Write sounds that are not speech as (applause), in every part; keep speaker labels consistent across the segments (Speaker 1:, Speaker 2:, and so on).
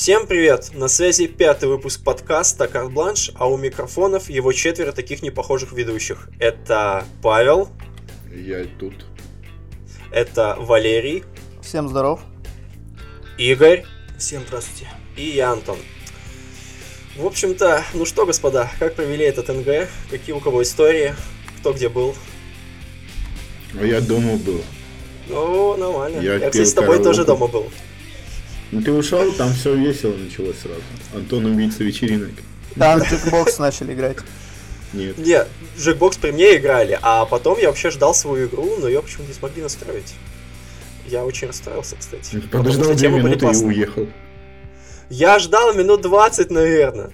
Speaker 1: Всем привет! На связи пятый выпуск подкаста «Карт Бланш», а у микрофонов его четверо таких непохожих ведущих. Это Павел,
Speaker 2: Я тут.
Speaker 1: это Валерий,
Speaker 3: Всем здоров.
Speaker 1: Игорь
Speaker 4: Всем здравствуйте.
Speaker 1: и я, Антон. В общем-то, ну что, господа, как провели этот НГ? Какие у кого истории? Кто где был?
Speaker 2: А я дома был.
Speaker 1: Ну, нормально.
Speaker 2: Я
Speaker 1: Я, кстати, с тобой тоже
Speaker 2: караоке.
Speaker 1: дома был.
Speaker 2: Ну ты ушел, там все весело началось сразу. Антон убийца вечеринок.
Speaker 3: Там джекбокс начали играть.
Speaker 2: Нет.
Speaker 1: Не, Джекбокс при мне играли, а потом я вообще ждал свою игру, но ее почему-то не смогли настроить. Я очень расстроился, кстати.
Speaker 2: Подождал
Speaker 1: что
Speaker 2: две
Speaker 1: темы были
Speaker 2: минуты и уехал.
Speaker 1: Я ждал минут 20, наверное.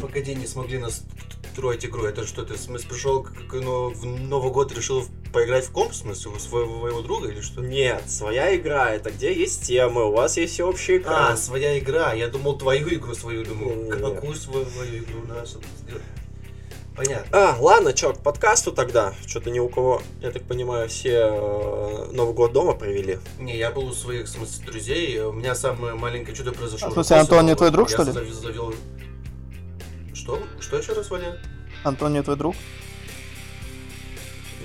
Speaker 4: Погоди, не смогли настроить игру. Это что, ты в смысле пришел к- к- ну, в Новый год решил поиграть в комп, в смысле, у своего, своего друга или что?
Speaker 1: Нет, своя игра, это где есть темы, у вас есть общий экран.
Speaker 4: А, своя игра. Я думал твою игру свою, думал.
Speaker 1: Не-не-не.
Speaker 4: Какую свою, свою игру надо что-то сделать? Понятно.
Speaker 1: А, ладно, чё, к подкасту тогда. Что-то ни у кого, я так понимаю, все э, Новый год дома провели.
Speaker 4: Не, я был у своих, в смысле, друзей. У меня самое маленькое чудо произошло.
Speaker 3: А, в смысле, Антон не твой друг,
Speaker 4: Я
Speaker 3: что ли?
Speaker 4: зав- завел- Что? Что еще раз, Валя?
Speaker 3: Антон не твой друг?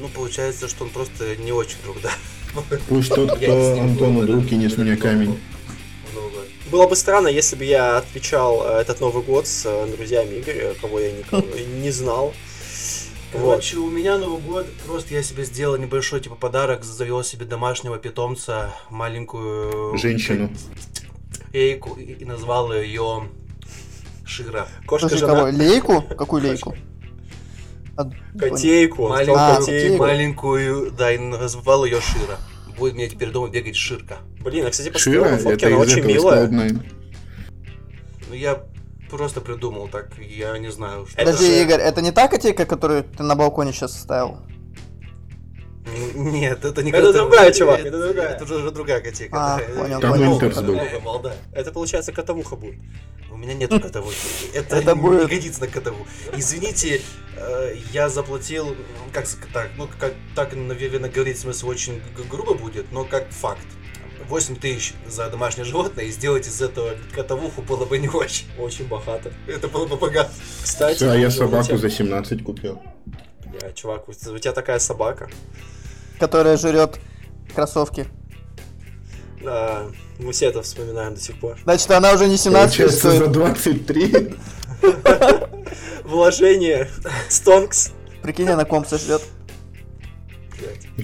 Speaker 4: Ну, получается, что он просто не очень друг, да.
Speaker 2: Пусть тот,
Speaker 4: Я с
Speaker 2: кто
Speaker 4: ним
Speaker 2: Антону друг,
Speaker 4: да,
Speaker 2: кинет с меня камень.
Speaker 4: год.
Speaker 1: Было бы странно, если бы я отвечал э, этот Новый год с э, друзьями Игоря, кого я никого не знал. Вот.
Speaker 4: Короче, у меня Новый год, просто я себе сделал небольшой типа подарок, завел себе домашнего питомца, маленькую
Speaker 2: Женщину.
Speaker 4: фейку и, и назвал ее Шира.
Speaker 1: Кошка
Speaker 3: Слушай, кого?
Speaker 1: жена.
Speaker 3: Лейку? Какую лейку? А,
Speaker 1: Котейку.
Speaker 3: А.
Speaker 4: Маленькую, да, и назвал ее Шира. Будет мне теперь дома бегать Ширка.
Speaker 1: Блин, я, кстати, посмотрел
Speaker 2: Шира,
Speaker 1: на фотки,
Speaker 2: это
Speaker 1: она очень милая.
Speaker 2: Cloud9.
Speaker 4: Ну я просто придумал так, я не знаю, что.
Speaker 1: Это
Speaker 3: Подожди,
Speaker 1: же-
Speaker 3: Игорь, это не та котейка, которую ты на балконе сейчас ставил?
Speaker 4: Нет, это не
Speaker 1: Это
Speaker 4: кота-
Speaker 1: другая, чувак, это другая.
Speaker 4: Это уже другая котейка.
Speaker 3: А, понял, понял.
Speaker 4: Молодая.
Speaker 1: Это, получается, котовуха будет.
Speaker 4: У меня нету котовухи. Это,
Speaker 3: Это
Speaker 4: не
Speaker 3: будет-
Speaker 4: годится на котову. Извините, э, я заплатил, как сказать так, ну, как так, наверное, говорить в смысле очень грубо будет, но как факт. 8 тысяч за домашнее животное и сделать из этого котовуху было бы не очень.
Speaker 1: Очень богато.
Speaker 4: Это было бы богато.
Speaker 1: Кстати,
Speaker 2: Всё, а я собаку
Speaker 1: тебя-
Speaker 2: за 17 купил.
Speaker 1: Бля, чувак, у тебя такая собака.
Speaker 3: Которая жрет кроссовки.
Speaker 1: Да, мы все это вспоминаем до сих пор.
Speaker 3: Значит, она уже не 17
Speaker 2: Получается, за
Speaker 3: стоит.
Speaker 2: 23. (laughs)
Speaker 1: Вложение. Стонкс.
Speaker 3: Прикинь, она комп сожрет.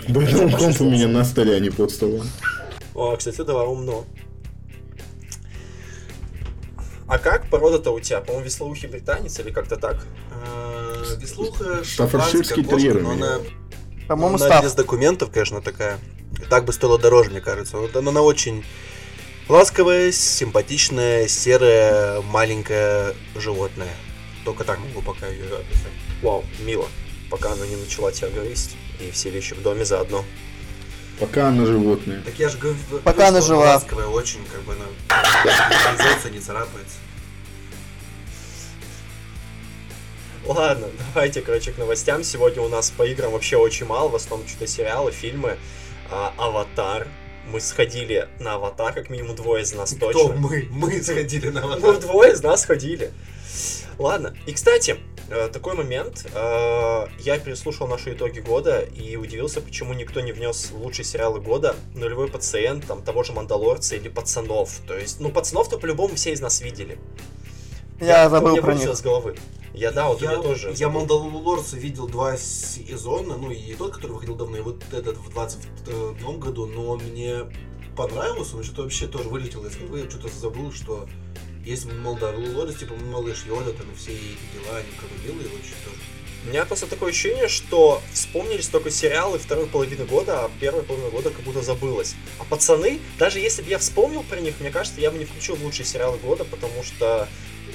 Speaker 2: Большой комп у меня на столе, а не под столом.
Speaker 1: О, кстати, да, умно. А как порода-то у тебя? По-моему, веслоухий британец или как-то так?
Speaker 4: Э, Веслуха, шотландская кошка, но она
Speaker 3: По-моему,
Speaker 4: она
Speaker 3: став.
Speaker 4: без документов, конечно, такая. Так бы стоило дороже, мне кажется. Вот она, она очень ласковая, симпатичная, серая, маленькое животное. Только так могу пока ее описать.
Speaker 1: Вау, мило. Пока она не начала тебя грызть. И все вещи в доме заодно.
Speaker 2: Пока она животное.
Speaker 4: Так я же говорю,
Speaker 3: Пока она
Speaker 4: что
Speaker 3: жива.
Speaker 4: ласковая очень, как бы она грызется, не царапается.
Speaker 1: Ладно, давайте, короче, к новостям. Сегодня у нас по играм вообще очень мало. В основном что-то сериалы, фильмы. А, Аватар. Мы сходили на Аватар, как минимум двое из нас
Speaker 4: Кто
Speaker 1: точно.
Speaker 4: мы? Мы сходили на
Speaker 1: Ну,
Speaker 4: аватар.
Speaker 1: двое из нас ходили. Ладно. И, кстати, э, такой момент. э, Я переслушал наши итоги года и удивился, почему никто не внес лучшие сериалы года «Нулевой пациент», там, того же «Мандалорца» или «Пацанов». То есть, ну, «Пацанов»-то по-любому все из нас видели.
Speaker 3: Я
Speaker 1: у
Speaker 3: забыл про них.
Speaker 1: с головы. Я, да, вот у
Speaker 4: я,
Speaker 1: меня тоже.
Speaker 4: я. Мандалорца видел два сезона, ну и тот, который выходил давно, и вот этот в 22 году, но мне понравился, но что-то вообще тоже вылетело из головы, я что-то забыл, что есть Мандалорец, типа малыш Йода, там и все эти дела, они как бы милые очень тоже.
Speaker 1: У меня просто такое ощущение, что вспомнились только сериалы второй половины года, а первая половина года как будто забылась. А пацаны, даже если бы я вспомнил про них, мне кажется, я бы не включил лучшие сериалы года, потому что,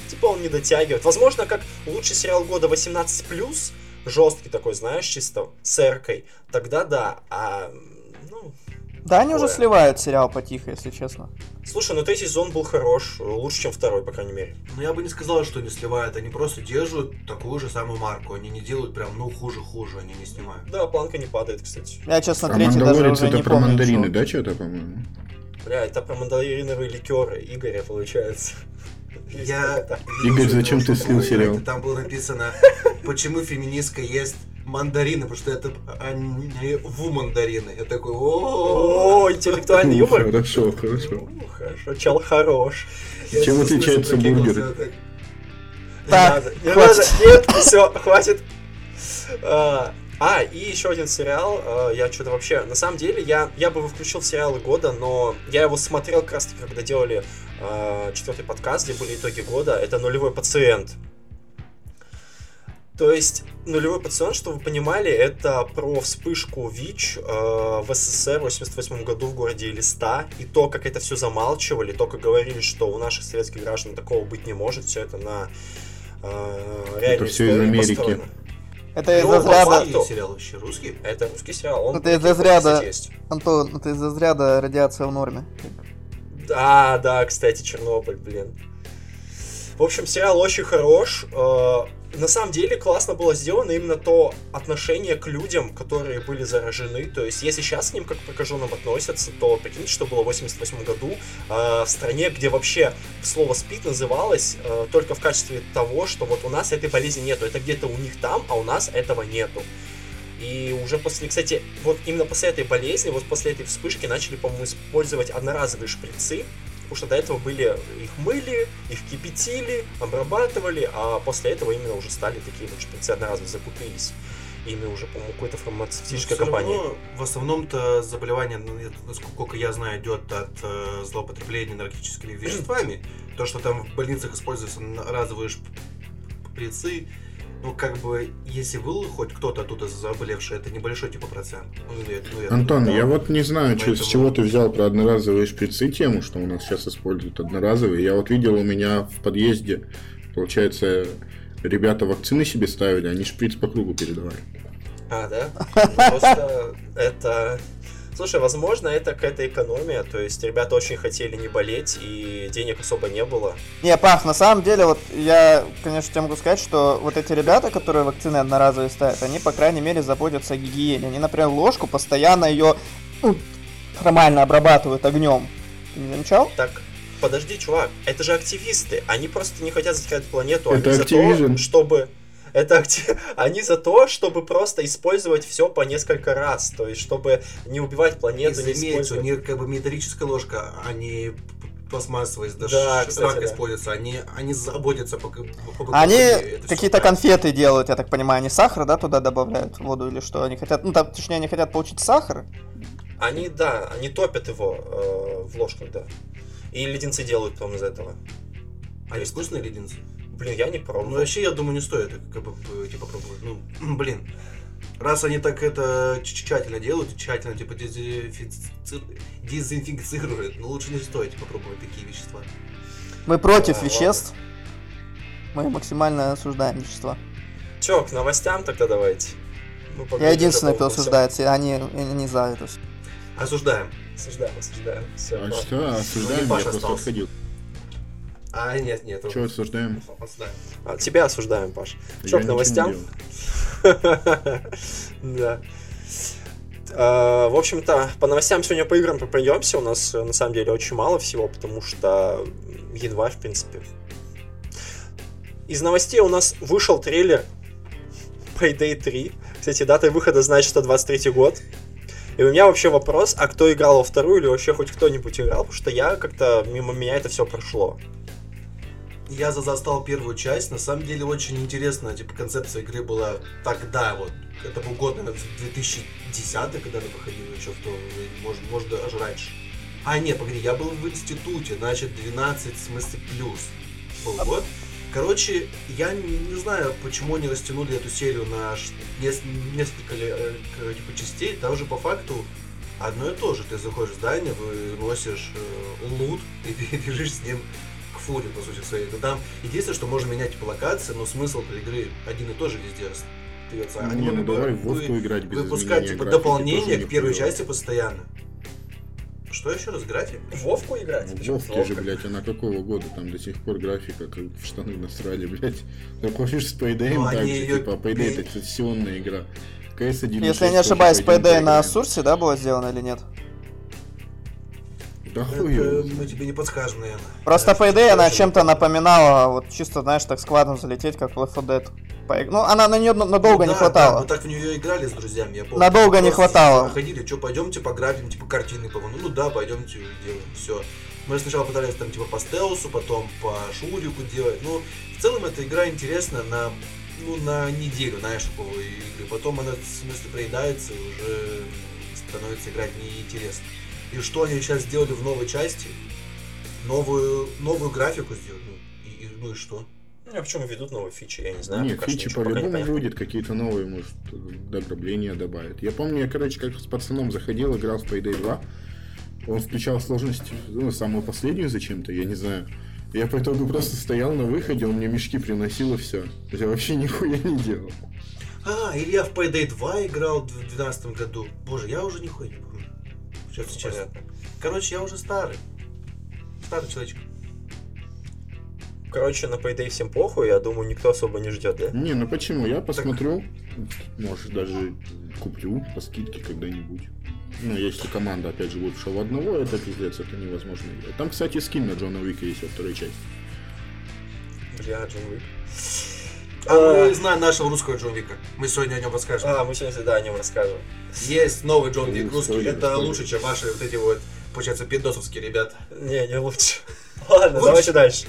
Speaker 1: типа, он не дотягивает. Возможно, как лучший сериал года 18+, жесткий такой, знаешь, чисто с эркой, тогда да. А, ну,
Speaker 3: Да, они уже
Speaker 1: Такое.
Speaker 3: сливают сериал потихо, если честно.
Speaker 1: слушай, ну третий сезон был хорош, лучше, чем второй, по крайней мере.
Speaker 4: Но я бы не сказал, что они сливают, они просто держат такую же самую марку, они не делают прям, ну, хуже-хуже, они не снимают.
Speaker 1: Да, планка не падает, кстати.
Speaker 3: Я, честно,
Speaker 2: А
Speaker 3: третий даже уже
Speaker 2: это
Speaker 3: не
Speaker 2: про
Speaker 3: помню.
Speaker 2: мандарины,
Speaker 3: что.
Speaker 2: да, что-то, по-моему?
Speaker 1: Бля, это про мандариновые ликеры Игоря получается.
Speaker 4: Я
Speaker 2: Игорь, зачем ты слил сериал?
Speaker 4: Там было написано, почему феминистка ест мандарины, потому что это они в мандарины. Я такой, о
Speaker 1: интеллектуальный юмор.
Speaker 2: Хорошо, хорошо.
Speaker 1: Хорошо, чел хорош.
Speaker 2: Чем отличаются бургеры?
Speaker 3: Так,
Speaker 1: не надо, нет, все, хватит. А, и еще один сериал, а, я что-то вообще, на самом деле, я, я бы включил в сериалы года, но я его смотрел как раз таки, когда делали а, четвертый подкаст, где были итоги года, это «Нулевой пациент». То есть, «Нулевой пациент», чтобы вы понимали, это про вспышку ВИЧ э, в СССР в 88 году в городе Элиста, и то, как это все замалчивали, то, как говорили, что у наших советских граждан такого быть не может, все это на э, реальной
Speaker 2: всё из
Speaker 1: истории
Speaker 2: Америки.
Speaker 1: построено.
Speaker 3: Это из разряда...
Speaker 4: сериал вообще русский?
Speaker 1: Это русский сериал, он
Speaker 3: Это из разряда-. Антон, это из разряда радиация в норме.
Speaker 1: Да, да, кстати, Чернобыль, блин. В общем, сериал очень хорош. На самом деле классно было сделано именно то отношение к людям, которые были заражены. То есть, если сейчас к ним как к прокаженным относятся, то прикиньте, что было в 88 году э, в стране, где вообще слово СПИД называлось э, только в качестве того, что вот у нас этой болезни нету. Это где-то у них там, а у нас этого нету. И уже после, кстати, вот именно после этой болезни, вот после этой вспышки начали, по-моему, использовать одноразовые шприцы, потому что до этого были, их мыли, их кипятили, обрабатывали, а после этого именно уже стали такие вот шприцы одноразовые, закупились. Ими уже, по-моему, какой-то фармацевтическая
Speaker 4: Всё
Speaker 1: компания.
Speaker 4: равно, в основном-то заболевание, ну, насколько я знаю, идет от э, злоупотребления наркотическими веществами. То, что там в больницах используются разовые шприцы, ну, как бы, если был хоть кто-то оттуда заболевший, это небольшой типа процент. Ну, я- ну, я
Speaker 2: Антон,
Speaker 4: думаю,
Speaker 2: я вот не знаю, чё- с
Speaker 4: Поэтому-
Speaker 2: чего ты взял про одноразовые шприцы тему, что у нас сейчас используют одноразовые. Я вот видел у меня в подъезде, получается, ребята вакцины себе ставили, они шприц по кругу передавали.
Speaker 1: А, да? Ну, Просто это... Слушай, возможно, это какая-то экономия, то есть ребята очень хотели не болеть, и денег особо не было.
Speaker 3: Не, Паш, на самом деле, вот я, конечно, тебе могу сказать, что вот эти ребята, которые вакцины одноразовые ставят, они, по крайней мере, заботятся о гигиене. Они, например, ложку постоянно ее ну, нормально обрабатывают огнем. Ты не замечал?
Speaker 1: Так, подожди, чувак, это же активисты, они просто не хотят захватить планету,
Speaker 2: Это
Speaker 1: они за то, чтобы... Это (laughs) они за то, чтобы просто использовать все по несколько раз, то есть чтобы не убивать планету, не
Speaker 4: И заметь, у
Speaker 1: использовать.
Speaker 4: них как бы металлическая ложка, а не п- пластмассовая,
Speaker 1: Да,
Speaker 4: да,
Speaker 1: кстати,
Speaker 4: рак
Speaker 1: да.
Speaker 4: используется, они, они заботятся по, по, по
Speaker 3: Они какие-то конфеты делают, я так понимаю, они сахар, да, туда добавляют в воду или что? Они хотят, ну, там, точнее, они хотят получить сахар.
Speaker 1: Они, да, они топят его э, в ложках, да. И леденцы делают потом из этого.
Speaker 4: Они вкусные леденцы?
Speaker 1: Блин, я не
Speaker 4: Ну,
Speaker 1: пробовал.
Speaker 4: вообще, я думаю, не стоит как бы типа пробовать. Ну, (clears throat) блин. Раз они так это тщательно делают, тщательно типа дезинфици- дезинфицируют, ну лучше не стоит попробовать такие вещества.
Speaker 3: Мы против
Speaker 1: Да,
Speaker 3: веществ. Мы максимально осуждаем вещества.
Speaker 1: Че, к новостям тогда давайте.
Speaker 3: Я единственный, кто осуждает, все они, они не за это.
Speaker 4: Осуждаем.
Speaker 1: Осуждаем, осуждаем. Все,
Speaker 2: А что, осуждаем, я
Speaker 4: Паша
Speaker 2: просто
Speaker 4: остался.
Speaker 2: отходил.
Speaker 4: А, нет, нет.
Speaker 2: Что осуждаем?
Speaker 4: Осуждаем.
Speaker 1: тебя осуждаем, Паш. Че, к новостям? (laughs) Да. А, В общем-то, по новостям сегодня по играм пройдемся. У нас э, на самом деле очень мало всего, потому что январь, в принципе. Из новостей у нас вышел трейлер Payday 3. Кстати, датой выхода значит 123 год. И у меня вообще вопрос, а кто играл во вторую или вообще хоть кто-нибудь играл? Потому что я как-то мимо меня это все прошло.
Speaker 4: Я за- застал первую часть. На самом деле очень интересная типа концепция игры была тогда вот. Это был год, наверное, 2010, когда она выходила еще в то, может, может даже раньше. А, нет, погоди, я был в институте, значит, 12, в смысле, плюс был год. Короче, я не, знаю, почему они растянули эту серию на несколько э, типа, частей. Там же по факту одно и то же. Ты заходишь в здание, выносишь э, лут и (laughs) бежишь с ним фуре, по сути своей. Но там единственное, что можно менять типа локации, но смысл этой игры один и тот же везде остается. Они
Speaker 2: Не, ну давай в Вовку играть без
Speaker 4: выпускать типа
Speaker 2: графики,
Speaker 4: дополнение к первой части постоянно. Что еще раз, график?
Speaker 1: Вовку играть?
Speaker 2: В
Speaker 1: Почему в
Speaker 2: Вовке же, блядь, она какого года? Там до сих пор графика, как в штаны насрали, блядь. Ты хочешь с Payday
Speaker 4: Ну,
Speaker 2: так же,
Speaker 4: её
Speaker 2: типа, Payday это сессионная игра. CS 1.6
Speaker 3: Если я не ошибаюсь, PD на. Сурсе, да, было сделано или нет?
Speaker 2: Да хуй
Speaker 4: мы
Speaker 2: знает.
Speaker 4: тебе не подскажем, наверное.
Speaker 3: Просто по идее она чем-то напоминала, вот чисто, знаешь, так складно залететь, как Left 4 Dead. Ну, она на нее надолго
Speaker 4: Ну
Speaker 3: не
Speaker 4: да,
Speaker 3: хватало.
Speaker 4: Да, мы так в нее играли с друзьями, я помню.
Speaker 3: Надолго не
Speaker 4: Просто
Speaker 3: хватало.
Speaker 4: Ходили, что, пойдемте пограбим, типа, картины, по Ну да, пойдемте, делаем, все. Мы сначала пытались там, типа, по стелсу, потом по шурику делать. Ну, в целом, эта игра интересна на, ну, на неделю, знаешь, такого игры. Потом она, в смысле, проедается и уже становится играть неинтересно. И что они сейчас сделали в новой части? Новую, новую графику сделали. Ну, и, и- ну и что?
Speaker 1: Ну, а почему ведут новые фичи, я не знаю.
Speaker 2: Нет, фичи по-любому будет, какие-то новые, может, дограбления добавят. Я помню, я, короче, как с пацаном заходил, играл в Payday 2. Он включал сложность, ну, самую последнюю зачем-то, я не знаю. Я по итогу просто стоял на выходе, он мне мешки приносил и все. Я вообще нихуя не делал.
Speaker 4: А, или я в Payday 2 играл в 2012 году. Боже, я уже нихуя не. Сейчас, сейчас.
Speaker 1: Понятно.
Speaker 4: Короче, я уже старый. Старый человечек.
Speaker 1: Короче, на Payday всем похуй, я думаю, никто особо не ждет, да?
Speaker 2: Не, ну почему? Я посмотрю, может, даже куплю по скидке когда-нибудь. Ну, если команда, опять же, будет в одного, это пиздец, это невозможно. Там, кстати, скин на Джона Уика есть во второй части.
Speaker 1: Бля, Джон Уик.
Speaker 4: А мы знаем нашего русского Джон Вика. Мы сегодня о нем расскажем.
Speaker 1: А, мы сегодня, да, о нем расскажем.
Speaker 4: Есть новый Джон Вик русский. Это лучше, чем ваши вот эти вот, получается, пиндосовские ребята.
Speaker 1: Не, не лучше. (laughs) Ладно,
Speaker 4: Лучше.
Speaker 1: давайте дальше.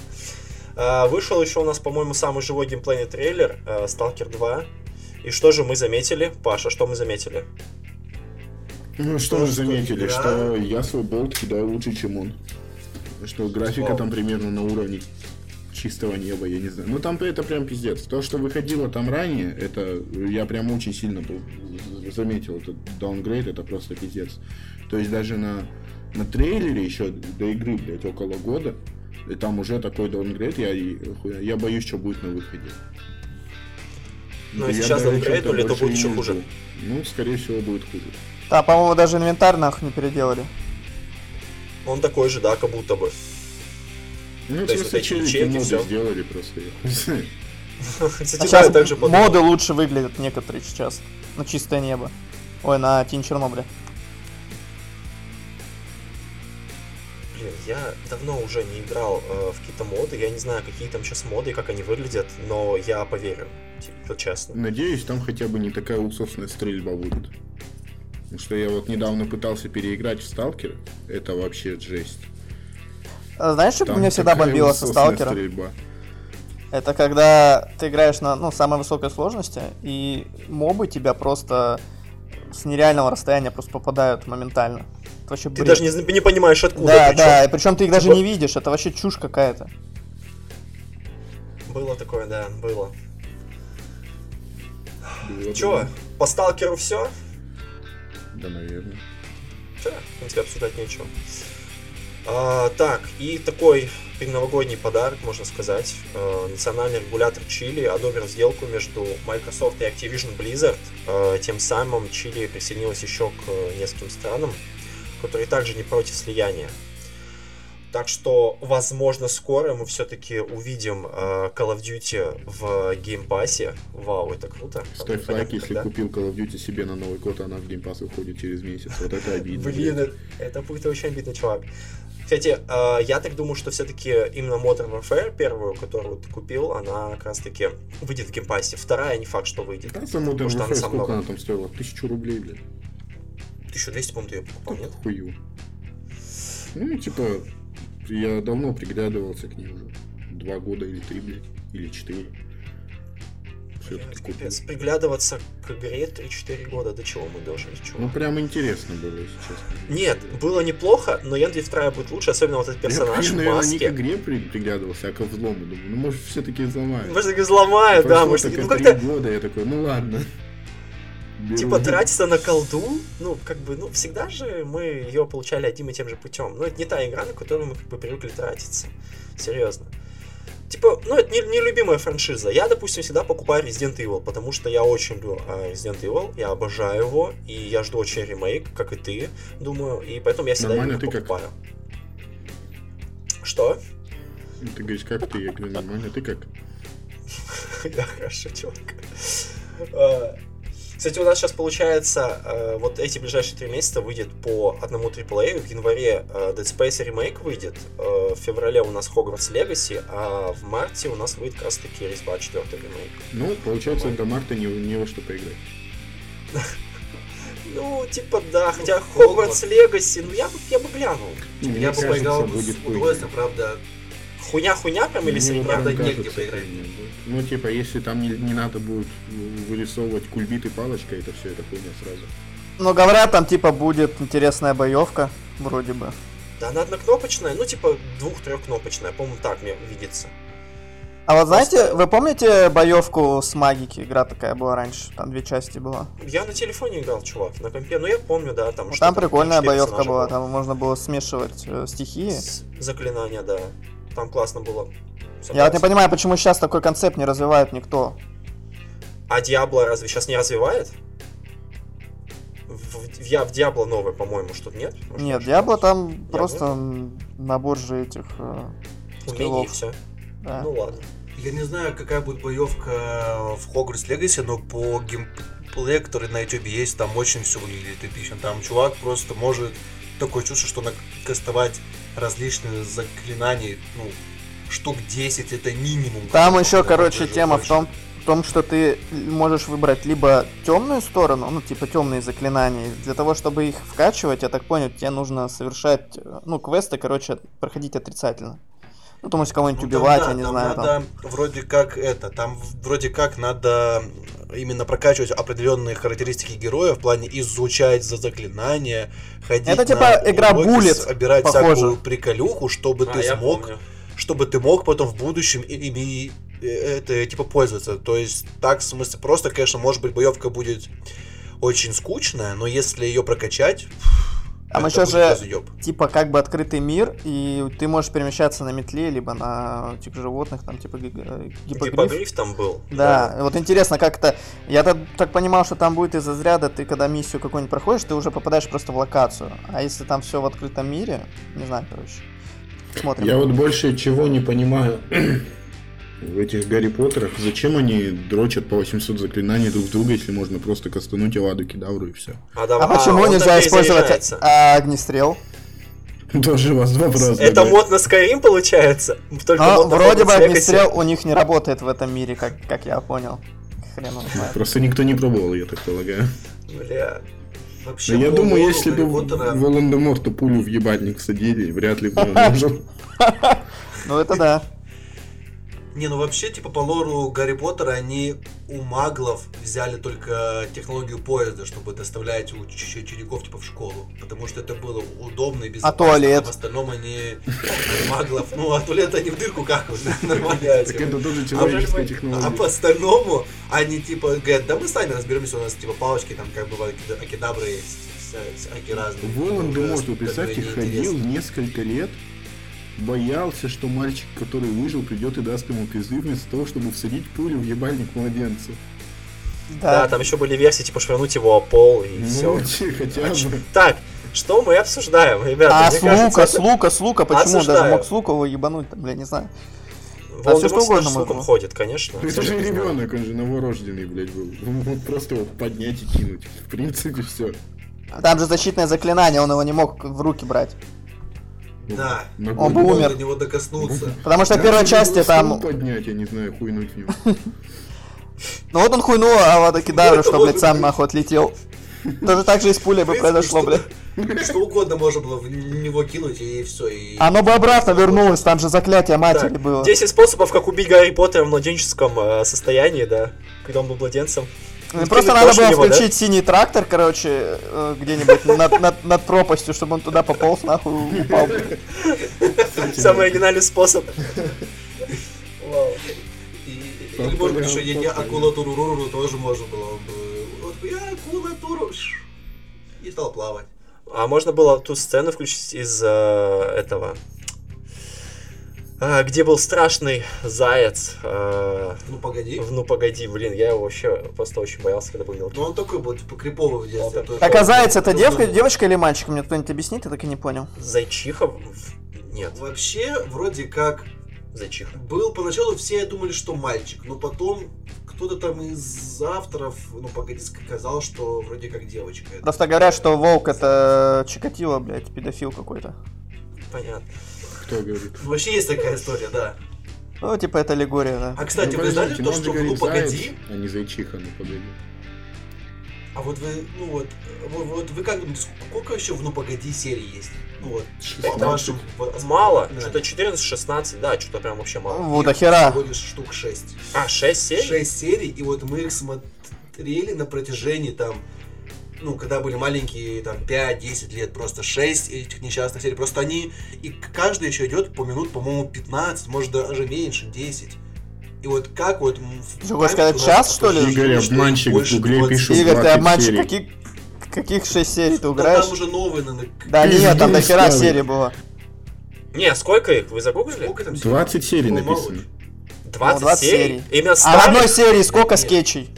Speaker 1: А, вышел еще у нас, по-моему, самый живой геймплейный трейлер э, Stalker 2. И что же мы заметили? Паша, что мы заметили?
Speaker 2: Ну, что
Speaker 4: что
Speaker 2: заметили,
Speaker 4: игра-
Speaker 2: что я свой болт кидаю лучше, чем он. Что графика
Speaker 1: Вау.
Speaker 2: там примерно на уровне чистого неба, я не знаю. Ну там это прям пиздец. То, что выходило там ранее, это я прям очень сильно был- заметил. Этот даунгрейд, это просто пиздец. То есть даже на, на трейлере еще до игры, блядь, около года, и там уже такой даунгрейд, я, я боюсь, что будет на выходе.
Speaker 1: Ну, если сейчас
Speaker 2: что-то
Speaker 1: то будет
Speaker 2: больше
Speaker 1: еще хуже.
Speaker 2: жду. Ну, скорее всего, будет хуже.
Speaker 3: Да, по-моему, даже инвентарь нахуй не переделали.
Speaker 1: Он такой же, да, как будто бы.
Speaker 2: Ну,
Speaker 1: То есть вот эти ячейки, всё.
Speaker 2: сделали просто.
Speaker 3: А (laughs) сейчас
Speaker 1: да, так же подумал.
Speaker 3: моды лучше выглядят некоторые сейчас. На чистое небо. Ой, на Тень Чернобыля.
Speaker 1: Блин, я давно уже не играл э, в какие-то моды, я не знаю, какие там сейчас моды и как они выглядят, но я поверю, типа, честно.
Speaker 2: Надеюсь, там хотя бы не такая усосная стрельба будет. Потому что я вот недавно пытался переиграть в Сталкер. Это вообще жесть.
Speaker 3: А Знаешь, что меня всегда бомбило со Сталкера?
Speaker 2: стрельба.
Speaker 3: Это когда ты играешь на ну, самой высокой сложности, и мобы тебя просто с нереального расстояния просто попадают моментально. Это вообще
Speaker 1: Ты даже не, не понимаешь, откуда.
Speaker 3: Да,
Speaker 1: причём.
Speaker 3: да, и причем ты их даже
Speaker 1: Типа-
Speaker 3: не видишь, это вообще чушь какая-то.
Speaker 1: Было такое, да, было.
Speaker 2: Было
Speaker 1: Чё, по сталкеру все?
Speaker 2: Да, наверное.
Speaker 1: Все, в принципе, обсуждать нечего. А, так, и такой предновогодний подарок, можно сказать. Э, национальный регулятор Чили одобрил сделку между Microsoft и Activision Blizzard. Э, тем самым Чили присоединилась еще к э, нескольким странам, которые также не против слияния. Так что, возможно, скоро мы все-таки увидим э, Call of Duty в Game Pass е. Вау, это круто.
Speaker 2: Ставь
Speaker 1: Понятно,
Speaker 2: лайк, если
Speaker 1: когда.
Speaker 2: купил Call of Duty себе на Новый год, а она в Pass выходит через месяц. Вот это обидно.
Speaker 1: Блин, это будет очень обидно, чувак. Кстати, э, я так думаю, что все-таки именно Modern Warfare, первую, которую ты купил, она как раз-таки выйдет в Game Pass е. Вторая не факт, что выйдет.
Speaker 2: Да, Modern
Speaker 1: Потому что она
Speaker 2: Warfare
Speaker 1: сам
Speaker 2: сколько
Speaker 1: много.
Speaker 2: она там стоила? Тысячу рублей, блядь.
Speaker 1: 1200, по-моему, ты ее покупал, нет?
Speaker 2: Хую. Ну, типа, я давно приглядывался к ней уже. Два года или три, блядь. Или четыре. Все-таки
Speaker 1: капец, приглядываться к игре 3-4 года, до чего мы дожили, чувак?
Speaker 2: Ну, прям интересно было, если честно.
Speaker 1: Нет, было неплохо, но я надеюсь, вторая будет лучше, особенно вот этот персонаж
Speaker 2: я,
Speaker 1: в
Speaker 2: наверное, не к игре при- приглядывался, а к взлому. Думаю, ну, может, все-таки взломают.
Speaker 1: Может, таки взломают, да,
Speaker 2: Прошло
Speaker 1: может,
Speaker 2: только
Speaker 1: ну как-то
Speaker 2: года, я такой, ну ладно. Беру.
Speaker 1: Типа тратиться на колду, ну, как бы, ну, всегда же мы ее получали одним и тем же путем. Но это не та игра, на которую мы как бы привыкли тратиться. Серьезно. Типа, ну, это не, нелюбимая франшиза. Я, допустим, всегда покупаю Resident Evil, потому что я очень люблю а, Resident Evil, я обожаю его, и я жду очень ремейк, как и ты, думаю, и поэтому я всегда
Speaker 2: Нормально,
Speaker 1: его
Speaker 2: ты как?
Speaker 1: покупаю. Что?
Speaker 2: Ты говоришь, как ты? Я говорю, нормально, ты как? (laughs)
Speaker 1: Я хорошо, чувак. Кстати, у нас сейчас получается, э, вот эти ближайшие три месяца выйдет по одному AAA. В январе э, Dead Space ремейк выйдет, э, в феврале у нас Hogwarts Legacy, а в марте у нас выйдет как раз таки Резьба 4 ремейк.
Speaker 2: Ну, получается, до марта не, не во что поиграть. (laughs)
Speaker 1: Ну, типа, да, хотя Hogwarts Legacy, ну я бы, я бы глянул.
Speaker 2: Ну,
Speaker 4: Я бы поиграл с удовольствием, правда.
Speaker 1: Хуйня-хуйня прям или
Speaker 2: вот
Speaker 4: правда,
Speaker 2: прям
Speaker 4: негде поиграть.
Speaker 2: что. Ну, типа, если там не, не надо будет вырисовывать кульбиты палочкой, это все, это хуйня сразу.
Speaker 3: Ну, говорят, там типа будет интересная боевка, вроде бы.
Speaker 1: Да она однокнопочная, ну типа двух-трехкнопочная, по-моему, так мне видится.
Speaker 3: А вот знаете, вы помните боевку с магики? Игра такая была раньше, там две части была.
Speaker 1: Я на телефоне играл, чувак, на компе, ну я помню, да, там
Speaker 3: Ну,
Speaker 1: что-то
Speaker 3: там прикольная боевка была,
Speaker 1: было.
Speaker 3: там можно было смешивать э, стихии.
Speaker 1: С- Заклинания, да. Там классно было.
Speaker 3: Я вот не понимаю, почему сейчас такой концепт не развивает никто.
Speaker 1: А Диабло разве сейчас не развивает? В, в, я в Диабло новое, по-моему, что-то нет? Может,
Speaker 3: Нет, Диабло там
Speaker 1: Diablo?
Speaker 3: просто набор же этих... э,
Speaker 1: Умений и все.
Speaker 3: да.
Speaker 1: Ну ладно.
Speaker 4: Я не знаю, какая будет боевка в Hogwarts Legacy, но по геймплею, который на YouTube есть, там очень все выглядит эпично. Там чувак просто может такое чувство, что накастовать различные заклинания, ну, штук 10 это минимум.
Speaker 3: Там еще, короче,
Speaker 4: больше.
Speaker 3: тема в том, в том, что ты можешь выбрать либо темную сторону, ну, типа темные заклинания. Для того, чтобы их вкачивать, я так понял, тебе нужно совершать, э, ну, квесты, короче, проходить отрицательно. Ну, то есть кого-нибудь
Speaker 4: Ну, там
Speaker 3: убивать,
Speaker 4: да,
Speaker 3: я не
Speaker 4: там
Speaker 3: знаю, там.
Speaker 4: надо вроде как это, там вроде как надо именно прокачивать определенные характеристики героя в плане изучать за заклинания, ходить
Speaker 3: Это
Speaker 4: на
Speaker 3: типа игра
Speaker 4: уроки,
Speaker 3: Bullet,
Speaker 4: собирать
Speaker 3: похоже.
Speaker 4: всякую приколюху, чтобы
Speaker 1: А,
Speaker 4: ты смог,
Speaker 1: помню.
Speaker 4: чтобы ты мог потом в будущем и- ими э, это типа пользоваться. То есть так в смысле просто, конечно, может быть боевка будет очень скучная, но если ее прокачать,
Speaker 3: Там еще же типа как бы открытый мир, и ты можешь перемещаться на метле, либо на этих животных, там типа э, гиппогриф.
Speaker 1: Гиппогриф там был.
Speaker 3: Да, вот интересно, как это... Я так, так понимал, что там будет из разряда, ты когда миссию какую-нибудь проходишь, ты уже попадаешь просто в локацию. А если там все в открытом мире, не знаю, короче. Смотрим.
Speaker 2: Я вот больше чего не понимаю в этих Гарри Поттерах. Зачем они дрочат по 800 заклинаний друг друга, если можно просто кастануть Аваду Кедавру и все?
Speaker 1: А, да-
Speaker 3: А почему
Speaker 1: он
Speaker 3: нельзя использовать а, огнестрел?
Speaker 2: Тоже у вас вопрос.
Speaker 1: Это мод на Skyrim получается? Только
Speaker 3: Но
Speaker 1: на
Speaker 3: вроде бы огнестрел у них не работает в этом мире, как, как я понял. Хрен его знает.
Speaker 2: Просто никто не пробовал, я так полагаю.
Speaker 1: Бля.
Speaker 4: Вообще,
Speaker 2: Но я думаю, если бы Волан-де-Морту пулю в ебальник садили, вряд ли бы (laughs) он нужен.
Speaker 3: Ну это да.
Speaker 4: Не, ну вообще, типа, по лору Гарри Поттера они у маглов взяли только технологию поезда, чтобы доставлять учеников, типа, в школу. Потому что это было удобно и безопасно.
Speaker 3: туалет?
Speaker 4: А в остальном они (laughs) маглов... Ну, а туалет они в дырку как (laughs) нормально.
Speaker 2: Так это тоже человеческая
Speaker 4: А
Speaker 2: технология.
Speaker 4: по остальному они, типа, говорят, да мы сами разберемся, у нас, типа, палочки там, как акида- акидабры есть, вся- всякие разные.
Speaker 2: Волан-де-Морт, вы
Speaker 4: бы
Speaker 2: представьте, ходил несколько лет, боялся, что мальчик, который выжил, придет и даст ему пизды, вместо того, чтобы всадить пулю в ебальник младенца.
Speaker 1: Да,
Speaker 3: Да.
Speaker 1: там еще были версии, типа, швырнуть его о пол и
Speaker 2: Ну,
Speaker 1: все.
Speaker 2: хотя бы.
Speaker 1: Так, что мы обсуждаем, ребята?
Speaker 3: А
Speaker 1: мне
Speaker 3: с лука,
Speaker 1: кажется,
Speaker 3: с лука, с лука, почему он даже
Speaker 1: Осуждаю.
Speaker 3: мог с лука его ебануть, там, бля, не знаю.
Speaker 1: Волан-де-Морт
Speaker 3: всё что угодно
Speaker 1: с
Speaker 3: можно
Speaker 1: луком ходит, конечно.
Speaker 2: Это
Speaker 1: Все
Speaker 2: же
Speaker 1: это знают.
Speaker 2: ребенок, он же новорожденный, блядь, был. Он мог просто его поднять и кинуть. В принципе, все.
Speaker 3: Там же защитное заклинание, он его не мог в руки брать.
Speaker 4: Да.
Speaker 3: Он бы умер.
Speaker 4: до него докоснуться.
Speaker 3: Потому что в первой части там...
Speaker 2: поднять, я не знаю, хуйнуть в него. (laughs)
Speaker 3: Ну вот он хуйнул, а вот Кидару, что, блядь, сам нахуй отлетел. Тоже так же и с пулей бы произошло, блядь. (laughs)
Speaker 4: Что угодно можно было в него кинуть, и все. И...
Speaker 3: Оно бы обратно вернулось, там же заклятие матери было.
Speaker 1: 10 способов, как убить Гарри Поттера в младенческом э, состоянии, да, когда он был младенцем.
Speaker 3: Ну, Просто надо было
Speaker 1: него, да?
Speaker 3: включить синий трактор, короче, э, где-нибудь над, над- над пропастью, чтобы он туда пополз, нахуй, упал.
Speaker 1: Самый оригинальный способ. Вау.
Speaker 4: И- Или может быть еще я акула туруруру тоже можно было бы. Вот я акула туру и стал плавать.
Speaker 1: А можно было ту сцену включить из э, этого, где был страшный заяц. э,
Speaker 4: Ну погоди.
Speaker 1: в ну погоди, блин, я его вообще просто очень боялся, когда был мелкий.
Speaker 4: Ну он такой был, типа криповый в детстве.
Speaker 1: Вот
Speaker 3: Так а заяц это девка, девочка или мальчик? Мне кто-нибудь объяснит, я так и не понял.
Speaker 1: Зайчиха? Нет.
Speaker 4: Вообще, вроде как
Speaker 1: Зайчиха.
Speaker 4: Был поначалу все думали, что мальчик, но потом кто-то там из авторов, ну погоди, сказал, что вроде как девочка.
Speaker 3: Просто говорят, что волк это Чикатило, блядь, педофил какой-то.
Speaker 1: Понятно.
Speaker 2: Кто говорит?
Speaker 4: Вообще есть такая история, да.
Speaker 3: Ну, типа, это аллегория, да.
Speaker 4: А кстати,
Speaker 2: Ну,
Speaker 4: вы знали то, что в «Ну погоди»,
Speaker 2: а не зайчиха, ну погоди.
Speaker 4: а вот вы, ну вот, вот, вот вы как думаете, сколько еще в «Ну погоди» серий есть? Ну вот, по
Speaker 2: 16.
Speaker 4: вашим воз-
Speaker 1: Мало.
Speaker 4: Да.
Speaker 1: Что-то 14-16, да, что-то прям вообще мало.
Speaker 3: Вот до хера.
Speaker 4: Всего лишь штук 6.
Speaker 1: А, 6 серий?
Speaker 4: 6 серий, и вот мы их смотрели на протяжении там, ну, когда были маленькие, там, 5-10 лет, просто 6 этих несчастных серий. Просто они, и каждый еще идет по минут, по-моему, 15, может даже меньше, 10. И вот как вот...
Speaker 3: Что, хочешь сказать, час, что ли?
Speaker 2: Игорь, обманщик, в Гугле
Speaker 4: 20.
Speaker 2: пишут.
Speaker 3: Игорь, ты
Speaker 2: 20
Speaker 3: обманщик,
Speaker 2: серий.
Speaker 3: каких, каких 6 серий ты
Speaker 4: Да
Speaker 3: угораешь?
Speaker 4: там уже новые, наверное,
Speaker 3: Да нет, там до хера
Speaker 2: ставить.
Speaker 3: серий было.
Speaker 1: Не, сколько их? Вы загуглили?
Speaker 4: Сколько там
Speaker 2: 20 серий
Speaker 4: Ну,
Speaker 2: написано.
Speaker 4: ли.
Speaker 1: 20,
Speaker 3: 20
Speaker 1: серий?
Speaker 3: серий.
Speaker 1: Именно
Speaker 3: А в одной серии сколько
Speaker 4: Нет.
Speaker 3: скетчей?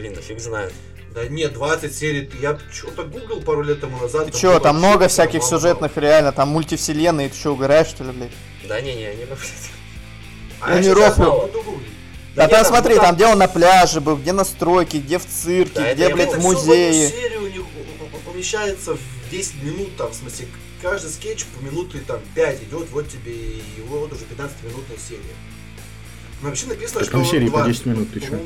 Speaker 1: Блин, да фиг знает.
Speaker 4: Да нет, 20 серий. Я что-то гуглил пару лет тому назад.
Speaker 3: Ты чё, там много всяких
Speaker 4: мало-мало.
Speaker 3: сюжетных, реально, там мультивселенные, ты чё, угораешь, что ли, блядь?
Speaker 1: Да не-не, не блин. (laughs)
Speaker 4: А
Speaker 3: Я не
Speaker 4: мало, буду гуглить.
Speaker 3: Да,
Speaker 1: нет,
Speaker 3: там
Speaker 1: там-
Speaker 3: смотри,
Speaker 1: там-
Speaker 3: там где он на пляже был, где на стройке, где в цирке,
Speaker 1: Да, это
Speaker 3: где,
Speaker 1: я
Speaker 3: блядь, в
Speaker 4: Это
Speaker 3: музее.
Speaker 4: серию у них помещается в 10 минут, там, в смысле, каждый скетч по минуты там 5 идет, вот тебе и вот уже 15-минутная серия. Но вообще написано,
Speaker 2: Так
Speaker 4: что...
Speaker 2: там серии по
Speaker 4: 20,
Speaker 2: 10 минут, ты чё?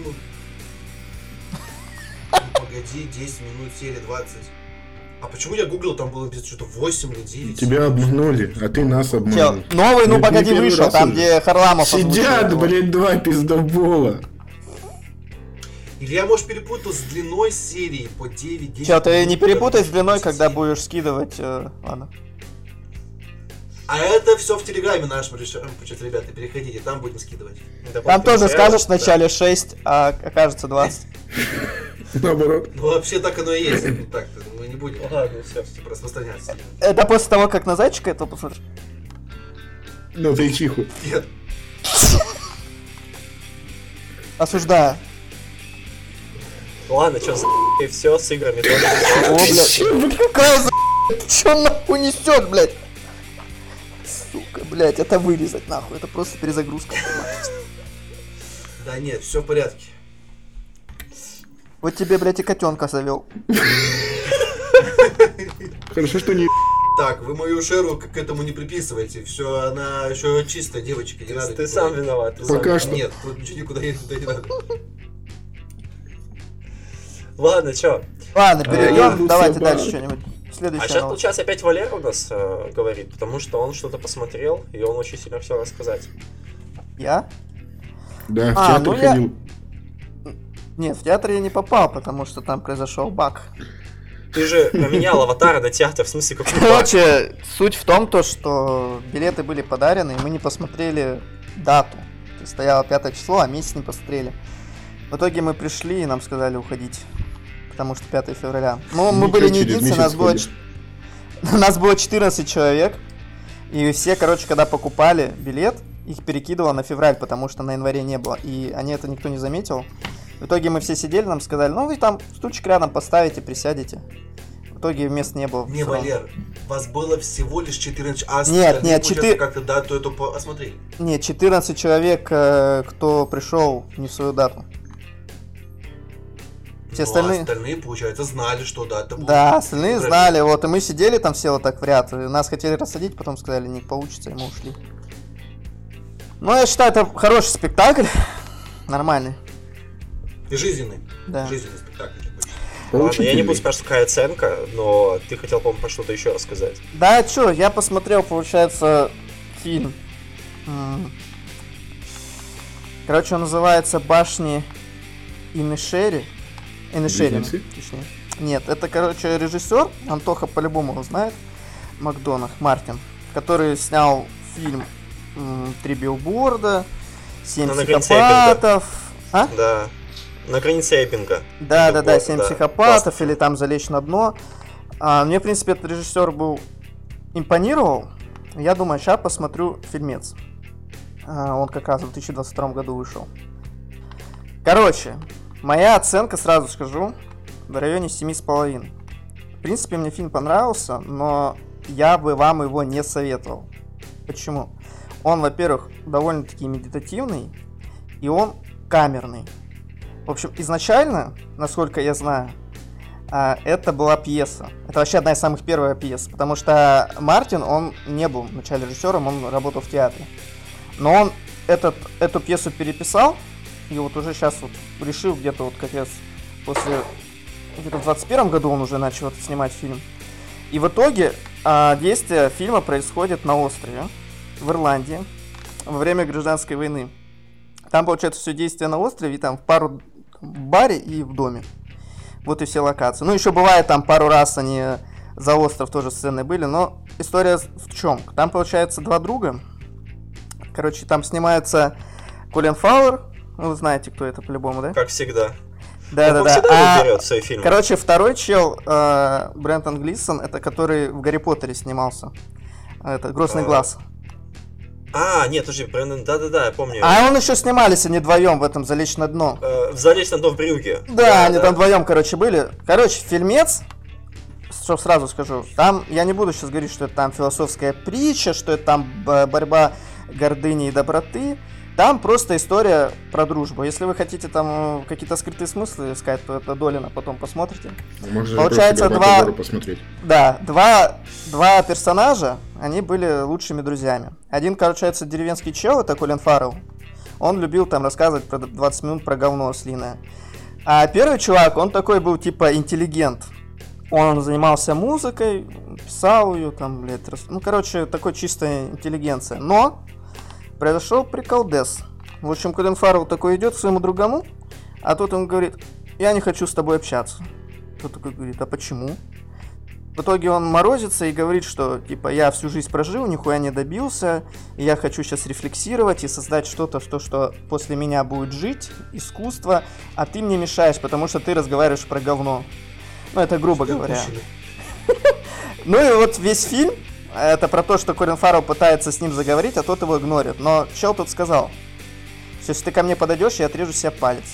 Speaker 4: Погоди, 10 минут, серия 20. А почему я гуглил, там было написано что-то 8 или 9?
Speaker 2: Тебя обманули, а ты нас обманул.
Speaker 3: новый, ну погоди, вышел, там,
Speaker 2: уже.
Speaker 3: где Харламов
Speaker 2: Сидят, блядь, два пиздобола.
Speaker 4: Или я, может, перепутал с длиной серии по 9-10
Speaker 3: Чел, ты не перепутай с длиной,
Speaker 4: 10
Speaker 3: когда будешь скидывать... э, Ладно.
Speaker 4: А это все в Телеграме нашем решаем. Ребята, переходите, там будем скидывать.
Speaker 3: Там тоже скажешь вначале 6, а окажется 20. (laughs)
Speaker 2: Наоборот.
Speaker 4: Ну, вообще так оно и есть. Ну, так мы не будем
Speaker 1: Ладно, все.
Speaker 4: типа, распространяться.
Speaker 3: Это после того, как на зайчика этого посмотришь?
Speaker 2: Ну, зайчиху.
Speaker 4: Нет,
Speaker 3: Осуждаю.
Speaker 1: Ладно, что, за (laughs) и все с играми. (laughs)
Speaker 3: О, блядь. Какая за... (laughs) Ты чё нахуй несет, блядь? Сука, блядь, это вырезать нахуй. Это просто перезагрузка.
Speaker 4: да нет, все в порядке.
Speaker 3: Вот тебе, блядь, и котенка завел. (laughs)
Speaker 2: Хорошо, что не
Speaker 4: Так, вы мою шеру к к этому не приписывайте. Все, она еще чистая девочка, не надо.
Speaker 1: Ты
Speaker 4: никуда.
Speaker 1: сам виноват. ты сам
Speaker 2: Пока
Speaker 1: виноват.
Speaker 2: что.
Speaker 4: Нет, тут ничего никуда не, туда не надо.
Speaker 1: Ладно, что?
Speaker 3: Ладно,
Speaker 2: я
Speaker 3: перейдем. Давайте дальше что-нибудь.
Speaker 1: А
Speaker 3: Следующая
Speaker 1: сейчас,
Speaker 3: новость.
Speaker 1: получается, опять Валера у нас э, говорит, потому что он что-то посмотрел, и он очень сильно все рассказать.
Speaker 3: Я?
Speaker 2: Да, в
Speaker 3: А, ну я-. Нет, в театр я не попал, потому что там произошел баг.
Speaker 1: Ты же поменял аватар на театр, в смысле, какой баг?
Speaker 3: Короче, суть в том, то, что билеты были подарены, и мы не посмотрели дату. То есть стояло 5 число, а месяц не посмотрели. В итоге мы пришли, и нам сказали уходить. Потому что 5 февраля. Ну, мы
Speaker 2: Ничего,
Speaker 3: были не единственные, (laughs) нас было, нас было 14 человек. И все, короче, когда покупали билет, их перекидывало на февраль, потому что на январе не было. И они это никто не заметил. В итоге мы все сидели, нам сказали, ну вы там стульчик рядом поставите, присядете. В итоге мест не было.
Speaker 4: Не. Валер, вас было всего лишь 14, а
Speaker 3: Нет, нет,
Speaker 4: получается,
Speaker 3: четыре-
Speaker 4: как-то дату эту по- осмотрели.
Speaker 3: Нет, 14 человек, э, кто пришел не в свою дату. Все
Speaker 4: Ну, а
Speaker 3: остальные-
Speaker 4: остальные, получается, знали, что дата будет.
Speaker 3: Да, остальные знали, вот, и мы сидели там все вот так в ряд, нас хотели рассадить, потом сказали, не получится, и мы ушли. Ну, я считаю, это хороший спектакль, (laughs) нормальный,
Speaker 4: И жизненный.
Speaker 3: да.
Speaker 4: Жизненный спектакль.
Speaker 1: Ладно, я не буду спрашивать, какая оценка, но ты хотел, по-моему, про что-то еще рассказать.
Speaker 3: Да, чё, я посмотрел, получается, фильм. Короче, он называется «Башни Инешери». Инешери, точнее. Нет, это, короче, режиссер, Антоха по-любому его знает, Макдонах, Мартин, который снял фильм «Три билборда», «Семь
Speaker 1: Ну,
Speaker 3: психопатов». А?
Speaker 1: Да. На границе Эббинга.
Speaker 3: Да, да, да,
Speaker 1: Вот,
Speaker 3: семь
Speaker 1: да,
Speaker 3: психопатов или там залечь на дно. А, мне, в принципе, этот режиссер был импонировал. Я думаю, сейчас посмотрю фильмец. А, он как раз в 2022 году вышел. Короче, моя оценка, сразу скажу, в районе 7,5. В принципе, мне фильм понравился, но я бы вам его не советовал. Почему? Он, во-первых, довольно-таки медитативный, и он камерный. В общем, изначально, насколько я знаю, а, это была пьеса. Это вообще одна из самых первых пьес, потому что Мартин, он не был вначале режиссером, он работал в театре. Но он этот, эту пьесу переписал, и вот уже сейчас вот решил где-то вот как раз после... Где-то в 21 году он уже начал снимать фильм. И в итоге а, действие фильма происходит на острове в Ирландии во время гражданской войны. Там, получается, все действие на острове, и там в пару баре и в доме. Вот и все локации. Ну, еще бывает там пару раз они за остров тоже сцены были, но история в чем? Там, получается, два друга. Короче, там снимается Колин Фауэр. Ну, вы знаете, кто это по-любому, да?
Speaker 1: Как всегда.
Speaker 3: Да, да, да. А,
Speaker 1: свои фильмы.
Speaker 3: короче, второй чел, э, Брентон Глисон, это который в Гарри Поттере снимался. Это Грозный
Speaker 1: А,
Speaker 3: глаз.
Speaker 1: А, нет, подожди, Брэндон, да-да-да, я помню.
Speaker 3: А он еще снимались они вдвоем в этом залечь на дно.
Speaker 1: Э, в «Залезть на дно в брюге».
Speaker 3: Да, они там вдвоем, короче, были. Короче, фильмец, что сразу скажу, там, я не буду сейчас говорить, что это там философская притча, что это там борьба гордыни и доброты. Там просто история про дружбу. Если вы хотите там э, какие-то скрытые смыслы искать, то это Долина потом посмотрите.
Speaker 2: Можно
Speaker 3: Получается, два-
Speaker 2: посмотреть.
Speaker 3: Да, два, два персонажа, они были лучшими друзьями. Один, получается, деревенский чел, это Колин Фаррелл. Он любил там рассказывать про 20 минут про говно слиное. А первый чувак, он такой был типа интеллигент. Он занимался музыкой, писал ее там, блядь, рас- ну, короче, такой чистая интеллигенция. Но произошел приколдес. В общем, Колин Фаррелл такой идет к своему другому, а тот ему говорит, я не хочу с тобой общаться. Тот такой говорит, а почему? В итоге он морозится и говорит, что типа я всю жизнь прожил, нихуя не добился, и я хочу сейчас рефлексировать и создать что-то, что, что после меня будет жить, искусство, а ты мне мешаешь, потому что ты разговариваешь про говно. Ну, это грубо говоря. (laughs) Ну и вот весь фильм, это про то, что Корин Фаррелл пытается с ним заговорить, а тот его игнорит. Но чел тут сказал, что если ты ко мне подойдешь, я отрежу себе палец.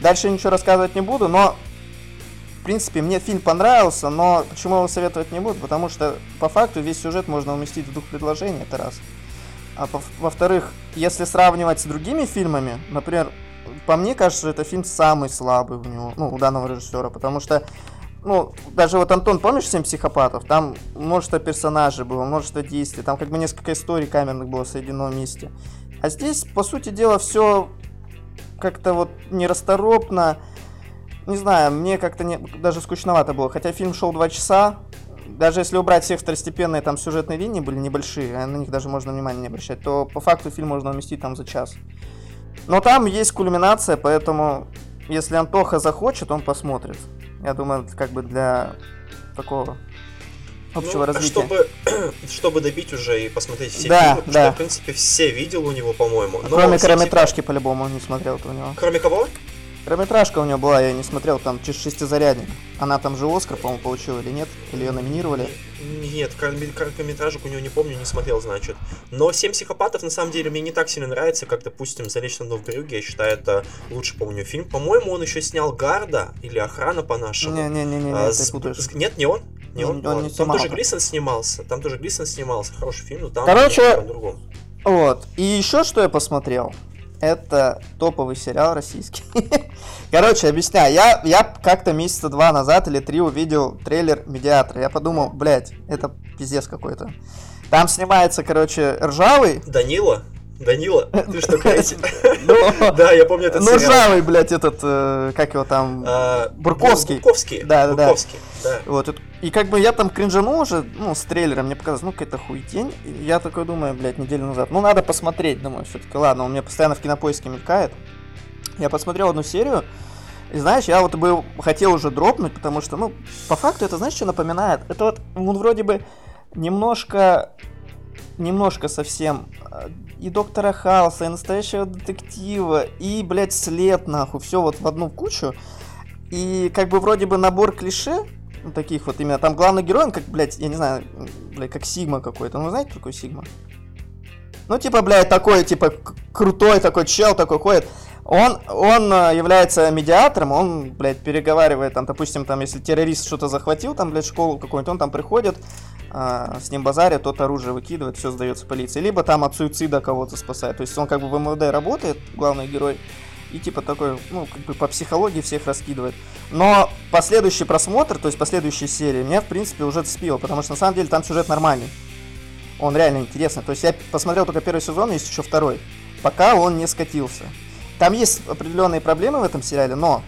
Speaker 3: Дальше ничего рассказывать не буду, но в принципе, мне фильм понравился, но почему его советовать не буду? Потому что, по факту, весь сюжет можно уместить в двух предложениях, это раз. А во-вторых, если сравнивать с другими фильмами, например, по мне кажется, что это фильм самый слабый у него, ну, у данного режиссера, потому что, ну, даже вот Антон, помнишь «Семь психопатов»? Там множество персонажей было, множество действий, там как бы несколько историй камерных было соединено вместе. А здесь, по сути дела, все как-то вот нерасторопно, не знаю, мне как-то не, даже скучновато было. Хотя фильм шел два часа. Даже если убрать все второстепенные там сюжетные линии были небольшие, а на них даже можно внимания не обращать, то по факту фильм можно уместить там за час. Но там есть кульминация, поэтому если Антоха захочет, он посмотрит. Я думаю, как бы для такого общего
Speaker 1: Ну,
Speaker 3: развития.
Speaker 1: Чтобы, (clears throat) чтобы добить уже и посмотреть все
Speaker 3: Да,
Speaker 1: фильмы, что
Speaker 3: да.
Speaker 1: я, в принципе, все видел у него, по-моему.
Speaker 3: Кроме
Speaker 1: все
Speaker 3: короткометражки, по-любому, не смотрел у него.
Speaker 1: типа- Кроме кого?
Speaker 3: Короткометражка у него была, я не смотрел, там чуть шестизарядник. Она там же Оскар, по-моему, получила или нет? Или ее номинировали?
Speaker 1: Нет, коротко- короткометражек у него не помню, не смотрел, значит. Но «Семь психопатов» на самом деле мне не так сильно нравится, как, допустим, «Залечь на дно в брюге». Я считаю, это лучше, помню, фильм. По-моему, он еще снял «Гарда» или «Охрана» по-нашему.
Speaker 3: Не-не-не,
Speaker 1: А, с- Нет, не он? Не
Speaker 3: Он-
Speaker 1: он?
Speaker 3: он
Speaker 1: Ладно.
Speaker 3: не
Speaker 1: Там
Speaker 3: снимал.
Speaker 1: тоже Глисон снимался. Там тоже Глисон снимался. Хороший фильм, но там
Speaker 3: Короче,
Speaker 1: по-другому.
Speaker 3: Вот. И еще что я посмотрел, это топовый сериал российский. (laughs) Короче, объясняю. Я, я как-то месяца два назад или три увидел трейлер «Медиатора». Я подумал, блядь, это пиздец какой-то. Там снимается, короче, Ржавый.
Speaker 1: Данила? Данила? Ты что, говорите? (laughs)
Speaker 3: Ну, (laughs)
Speaker 1: Да, я помню этот
Speaker 3: ну. Ржавый, блядь, этот, э, как его там...
Speaker 1: А,
Speaker 3: Бурковский.
Speaker 1: Бурковский.
Speaker 3: Да, да, да.
Speaker 1: Бурковский, да.
Speaker 3: Вот, и- как бы я там кринжанул уже, ну, с трейлером, мне показалось, ну, какая-то хуетень. И я такой думаю, блядь, неделю назад, ну, надо посмотреть, думаю, все-таки, ладно, он меня постоянно в кинопоиске мелькает. Я посмотрел одну серию, и знаешь, я вот бы хотел уже дропнуть, потому что, ну, по факту это, знаешь, что напоминает? Это вот, он вроде бы немножко, немножко совсем э, и Доктора Хауса, и Настоящего Детектива, и, блядь, След, нахуй, все вот в одну кучу. И как бы вроде бы набор клише, ну, таких вот именно, там главный герой, он как, блядь, я не знаю, блядь, как Сигма какой-то. Ну, вы знаете, такой Сигма? Ну, типа, блядь, такой, типа, крутой такой чел такой ходит. Он, он э, является медиатором, он, блядь, переговаривает, там, допустим, там, если террорист что-то захватил, там, блядь, школу какую-нибудь, он там приходит, э, с ним базарит, тот оружие выкидывает, все сдается полиции. Либо там от суицида кого-то спасает. То есть он как бы в МВД работает, главный герой, и типа такой, ну, как бы по психологии всех раскидывает. Но последующий просмотр, то есть последующие серии, меня, в принципе, уже цепило, потому что на самом деле там сюжет нормальный. Он реально интересный. То есть я посмотрел только первый сезон, есть еще второй. Пока он не скатился. Там есть определенные проблемы в этом сериале, но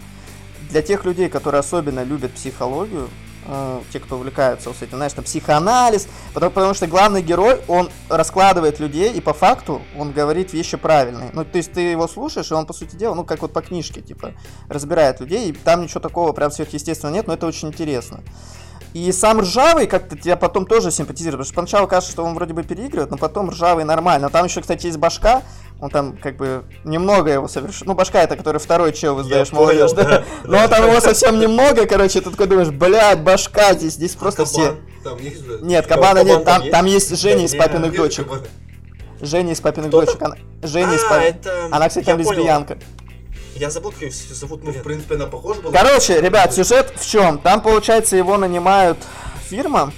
Speaker 3: для тех людей, которые особенно любят психологию, э, те, кто увлекаются вот этим, знаешь, там психоанализ, потому, потому что главный герой, он раскладывает людей, и по факту он говорит вещи правильные. Ну, то есть ты его слушаешь, и он, по сути дела, ну, как вот по книжке, типа, разбирает людей, и там ничего такого прям сверхъестественного нет, но это очень интересно. И сам Ржавый как-то тебя потом тоже симпатизирует, потому что поначалу кажется, что он вроде бы переигрывает, но потом Ржавый нормально. Там еще, кстати, есть Башка, он там как бы немного его совершил. Ну, Башка это, который второй чел издаешь молодежь, да? да? (laughs) Но там его совсем немного, короче, ты такой думаешь, блядь, Башка здесь, здесь просто
Speaker 4: А
Speaker 3: все.
Speaker 4: Там есть?
Speaker 3: Нет, Кабана
Speaker 1: Кабан
Speaker 3: нет, там,
Speaker 1: там
Speaker 3: там
Speaker 1: есть?
Speaker 3: есть Женя из
Speaker 4: Нет,
Speaker 3: папиных дочек. Женя из папиных дочек. Она... Женя из
Speaker 1: А,
Speaker 3: папиных...
Speaker 1: это...
Speaker 3: Она, кстати, там
Speaker 1: понял. Я забыл, как ее зовут.
Speaker 4: Ну, в принципе, она похожа была.
Speaker 3: Короче, ребят, сюжет в чем? Там, получается, его нанимают фирма.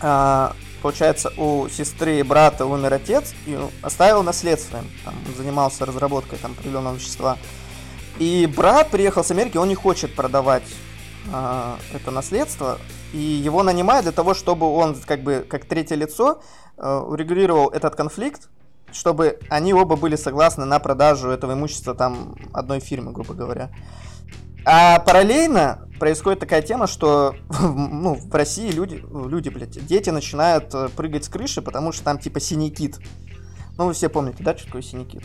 Speaker 3: а, получается, у сестры и брата умер отец и оставил наследство. им. Там, он занимался разработкой там, определенного вещества. И брат приехал с Америки, он не хочет продавать а, это наследство. И его нанимают для того, чтобы он, как бы, как третье лицо, э, урегулировал этот конфликт, чтобы они оба были согласны на продажу этого имущества там одной фирмы, грубо говоря. А параллельно происходит такая тема, что (laughs) ну, в России люди, люди, блядь, дети начинают э, прыгать с крыши, потому что там типа синий кит. Ну, вы все помните, да, что такое синий кит?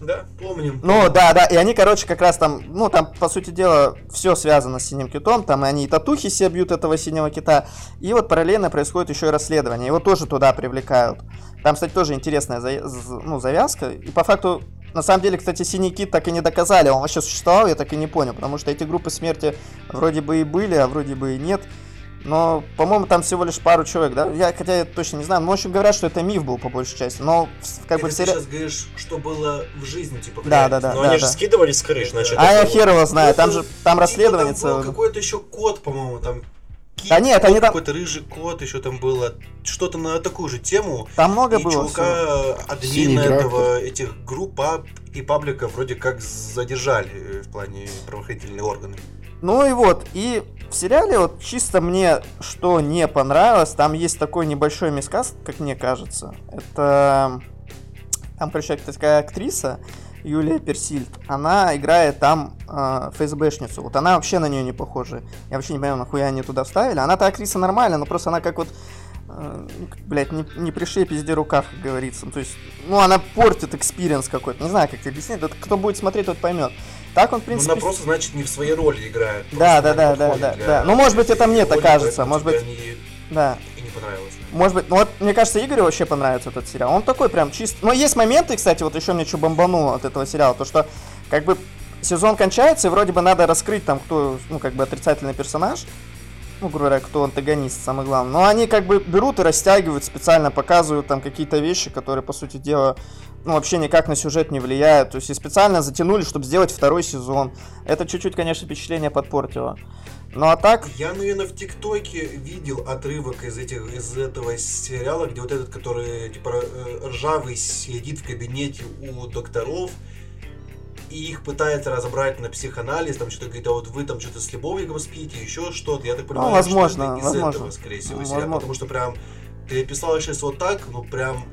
Speaker 1: Да.
Speaker 4: Помним.
Speaker 3: Ну, да, да, и они, короче, как раз там, ну, там, по сути дела, все связано с синим китом, там и они и татухи себе бьют этого синего кита, и вот параллельно происходит еще и расследование, его тоже туда привлекают. Там, кстати, тоже интересная за- ну, завязка, и по факту, на самом деле, кстати, синий кит так и не доказали, он вообще существовал, я так и не понял, потому что эти группы смерти вроде бы и были, а вроде бы и нет. Но, по-моему, там всего лишь пару человек, да? Я, хотя я точно не знаю. Ну, в общем, говорят, что это миф был по большей части. Но, как бы,
Speaker 4: Это ты
Speaker 3: сери-
Speaker 4: сейчас говоришь, что было в жизни, типа,
Speaker 3: Да, да, да.
Speaker 1: Но они же
Speaker 3: да.
Speaker 1: скидывались с крыш, значит.
Speaker 3: А я хер его знаю, там
Speaker 4: Это
Speaker 3: же, там
Speaker 4: Типа,
Speaker 3: расследование
Speaker 4: там
Speaker 3: целое.
Speaker 4: какой-то еще кот, по-моему, там. Кит,
Speaker 3: Да нет, они там-
Speaker 4: Какой-то рыжий кот еще там было. Что-то на такую же тему.
Speaker 3: Там много
Speaker 4: и
Speaker 3: было
Speaker 4: чувака,
Speaker 2: Синий
Speaker 4: админа этого, этих групп паб и пабликов вроде как задержали э, в плане правоохранительные органы.
Speaker 3: Ну и вот, и в сериале вот чисто мне что не понравилось, там есть такой небольшой мискас, как мне кажется. Это... Там, короче, такая актриса, Юлия Пересильд, она играет там э, ФСБшницу. Вот она вообще на нее не похожа. Я вообще не понимаю, нахуя они туда вставили. Она-то актриса нормальная, но просто она как вот э, ну, как, блядь, не, не пришей пизде рукав, как говорится. Ну, То есть, ну, она портит experience какой-то. Не знаю, как это объяснить. Вот кто будет смотреть, тот поймет. Так он, в
Speaker 4: Ну,
Speaker 3: принципе...
Speaker 4: она просто, значит, не в своей роли играет.
Speaker 3: Да, да, да,
Speaker 4: не
Speaker 3: да, да, да. Ну, может быть, это мне так кажется, может
Speaker 4: тебе
Speaker 3: быть-
Speaker 4: они
Speaker 3: Да.
Speaker 4: и не понравилось.
Speaker 3: Может быть, ну вот, мне кажется, Игорю вообще понравится этот сериал. Он такой прям чист. Но есть моменты, кстати, вот еще мне что бомбануло от этого сериала, то что как бы сезон кончается, и вроде бы надо раскрыть там, кто, ну, как бы отрицательный персонаж, ну, грубо говоря, кто антагонист, самое главное. Но они как бы берут и растягивают, специально показывают там какие-то вещи, которые, по сути дела, ну, вообще никак на сюжет не влияют. То есть и специально затянули, чтобы сделать второй сезон. Это чуть-чуть, конечно, впечатление подпортило. Ну, а так,
Speaker 4: Я, наверное, в ТикТоке видел отрывок из этих из этого сериала, где вот этот, который типа э, ржавый сидит в кабинете у докторов и их пытается разобрать на психоанализ, там что-то говорит, а вот вы там что-то с любовником спите, еще что-то. Я так понимаю,
Speaker 3: Ну, возможно,
Speaker 4: что это из
Speaker 3: возможно.
Speaker 4: этого, скорее всего,
Speaker 3: Ну, возможно.
Speaker 4: потому что прям ты описал сейчас вот так, ну прям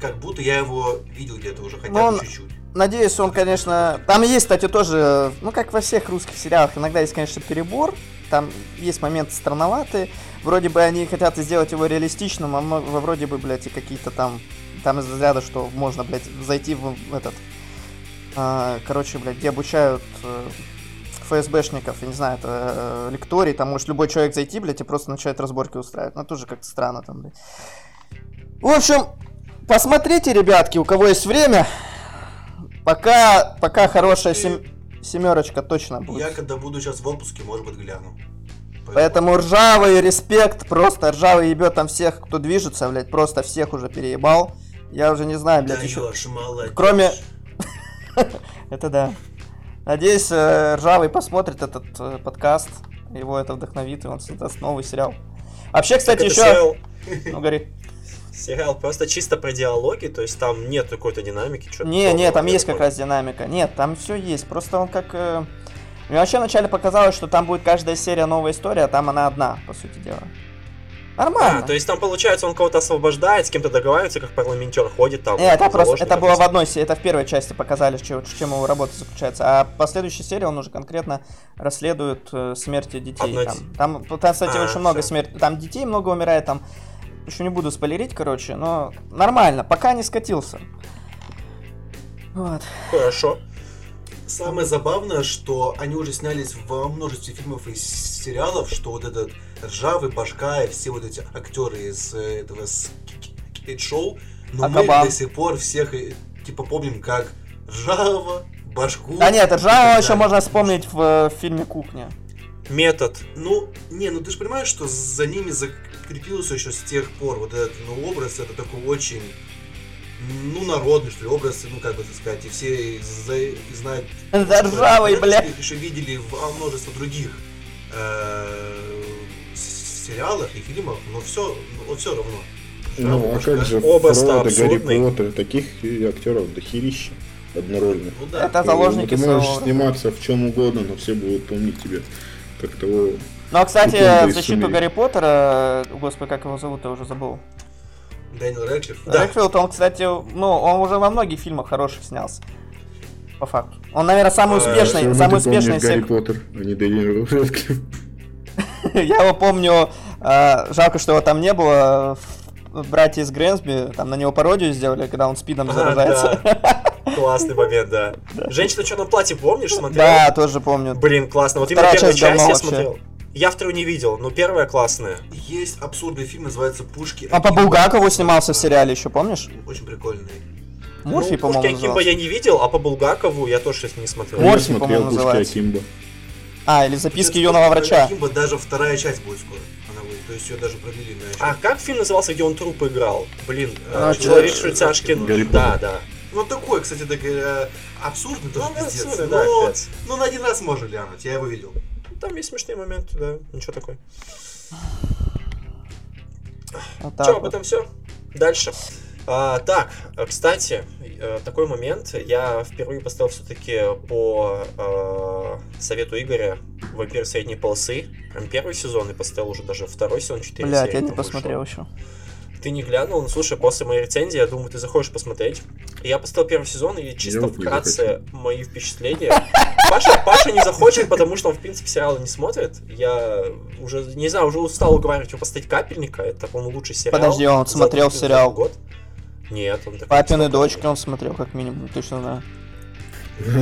Speaker 4: как будто я его видел где-то уже хотя
Speaker 3: Ну,
Speaker 4: бы
Speaker 3: он-
Speaker 4: чуть-чуть.
Speaker 3: Надеюсь, он, конечно... Там есть, кстати, тоже, ну, как во всех русских сериалах, иногда есть, конечно, перебор. Там есть моменты странноватые. Вроде бы они хотят сделать его реалистичным, а вроде бы, блядь, и какие-то там... Там из разряда, что можно, блядь, зайти в этот... а, короче, блядь, где обучают э, ФСБшников, я не знаю, это э, лекторий, там может любой человек зайти, блядь, и просто начать разборки устраивать. Ну, тоже как-то странно там, блядь. В общем, посмотрите, ребятки, у кого есть время. Пока, пока хорошая сем- семерочка точно будет.
Speaker 4: Я когда буду сейчас в отпуске, может быть, гляну.
Speaker 3: Поэтому ржавый респект, просто ржавый ебет там всех, кто движется, блядь, просто всех уже переебал. Я уже не знаю, блядь, еще.
Speaker 4: Даешь, молодец.
Speaker 3: Кроме- (laughs) Это да. Надеюсь, э, Ржавый посмотрит этот э, подкаст, его это вдохновит, и он создаст новый сериал. Вообще, кстати, еще... Ну, говори.
Speaker 1: Сериал просто чисто про диалоги, то есть там нет какой-то динамики. чё-то
Speaker 3: Не, не, там есть как раз динамика. Нет, там все есть. Просто он как... э, Мне вообще вначале показалось, что там будет каждая серия новая история, а там она одна, по сути дела. Нормально.
Speaker 1: А, то есть там получается он кого-то освобождает, с кем-то договаривается, как парламентер ходит там.
Speaker 3: Не, это просто, это было в одной серии, это в первой части показали, чем, чем его работа заключается. А в последующей серии он уже конкретно расследует э, смерти детей.
Speaker 1: Одной
Speaker 3: Там, там, там, кстати,
Speaker 1: А,
Speaker 3: очень много
Speaker 1: всё.
Speaker 3: смерти. Там детей много умирает, там еще не буду спойлерить, короче, но нормально, пока не скатился. Вот.
Speaker 1: Хорошо.
Speaker 4: Самое забавное, что они уже снялись во множестве фильмов и сериалов, что вот этот ржавый башка и все вот эти актеры из э, этого шоу, но мы
Speaker 3: Акабан.
Speaker 4: до сих пор всех э, типа помним как ржавого башку.
Speaker 3: Да нет,
Speaker 4: так
Speaker 3: еще можно вспомнить в, э, фильме «Кухня».
Speaker 1: Метод.
Speaker 4: Ну, не, ну ты же понимаешь, что за ними закрепился еще с тех пор вот этот ну, образ, это такой очень, ну, народный, что ли, образ, ну, как бы так сказать, и все за- знают. (laughs)
Speaker 3: Да ржавый,
Speaker 4: Это
Speaker 3: бля.
Speaker 4: Еще видели в а, множество других э, сериалах и фильмах, но все, но все равно.
Speaker 2: Ну, а как же
Speaker 1: Образ-то
Speaker 2: Фродо, Гарри. Поттер, таких актеров дохерища однорольных.
Speaker 4: Ну да.
Speaker 3: Это заложники
Speaker 2: Ты
Speaker 3: своего
Speaker 2: можешь сниматься в чем угодно, но все будут помнить тебя как того.
Speaker 3: Ну, а, кстати, в защиту. Гарри Поттера, господи, как его зовут, я уже забыл.
Speaker 4: Дэниел Рэдклифф.
Speaker 1: Да.
Speaker 3: Рэдфилд, он, кстати, ну, он уже во многих фильмах хороших снялся. По факту. Он, наверное, самый
Speaker 1: А,
Speaker 3: успешный,
Speaker 2: равно
Speaker 3: самый успешный из
Speaker 2: Гарри
Speaker 3: всех.
Speaker 2: Поттер, а не Дэниел Рэдклифф. (laughs)
Speaker 3: Я его помню, э, жалко, что его там не было. Братья из Грэнсби, там на него пародию сделали, когда он спидом
Speaker 1: А,
Speaker 3: заражается.
Speaker 1: Классный момент, да. Женщина в черном платье, помнишь, смотрел?
Speaker 3: Да, тоже помню.
Speaker 1: Блин, классно. Вот именно первую
Speaker 3: часть
Speaker 1: я смотрел. Я вторую не видел, но первая классная.
Speaker 4: Есть абсурдный фильм, называется «Пушки».
Speaker 3: А по
Speaker 4: Акимба».
Speaker 3: Булгакову снимался в сериале еще, помнишь?
Speaker 4: Очень прикольный.
Speaker 3: Мурфи,
Speaker 1: ну,
Speaker 3: по-моему,
Speaker 1: Пушки Акимба я не видел, а по Булгакову я тоже сейчас не смотрел.
Speaker 3: Мор-
Speaker 2: Я
Speaker 3: Морфий,
Speaker 2: смотрел
Speaker 3: по-моему,
Speaker 2: «Пушки
Speaker 3: называется.
Speaker 2: Акимба».
Speaker 3: А, или записки юного
Speaker 4: «Пушки
Speaker 3: врача.
Speaker 4: Акимба» даже вторая часть будет скоро. То есть ее даже продлили на еще.
Speaker 1: А как фильм назывался, где он труп играл? Блин,
Speaker 3: А,
Speaker 1: э, Человек.
Speaker 2: Гарри
Speaker 1: Да, да.
Speaker 4: Ну такой, кстати, так, э, абсурдный тоже
Speaker 1: Ну,
Speaker 4: пиздец.
Speaker 1: абсурдный, да,
Speaker 4: но,
Speaker 1: капец.
Speaker 4: но на один раз можно глянуть, я его видел.
Speaker 1: Там есть смешные моменты, да. Ничего такое.
Speaker 3: Вот
Speaker 1: Че,
Speaker 3: вот.
Speaker 1: об этом все? Дальше. А, так, кстати, э, такой момент. Я впервые поставил все-таки по э, совету Игоря «Вампир средней полосы». Прям первый сезон и поставил уже даже второй сезон, 4
Speaker 3: Блять,
Speaker 1: серии.
Speaker 3: я не посмотрел еще.
Speaker 1: Ты не глянул? Ну, слушай, после моей рецензии, я думаю, ты захочешь посмотреть. Я поставил первый сезон, и чисто
Speaker 2: не
Speaker 1: вкратце мои впечатления. Паша, Паша не захочет, потому что он, в принципе, сериалы не смотрит. Я уже, не знаю, уже устал уговаривать его поставить «Капельника». Это, по-моему, лучший сериал.
Speaker 3: Подожди, он смотрел
Speaker 1: 2020
Speaker 3: сериал?
Speaker 1: Год. Нет, он такой...
Speaker 3: Папины дочки он смотрел, как минимум, точно знаю.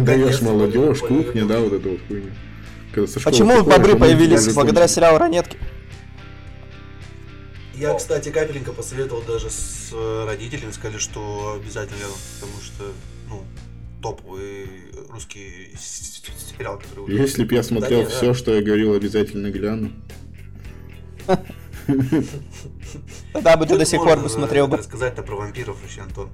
Speaker 2: Даешь молодежь, кухня, да, вот это вот школы
Speaker 3: Почему бобры появились благодаря сериалу Ранетки?
Speaker 4: Я, кстати, капеленько посоветовал даже с э, родителями, сказали, что обязательно потому что, ну, топовый русский сериал, который... уже-
Speaker 2: Если б я смотрел
Speaker 1: да.
Speaker 2: все, что я говорил, обязательно гляну. (laughs)
Speaker 3: Тогда бы ты до сих пор бы смотрел бы.
Speaker 4: Рассказать-то про вампиров вообще, Антон.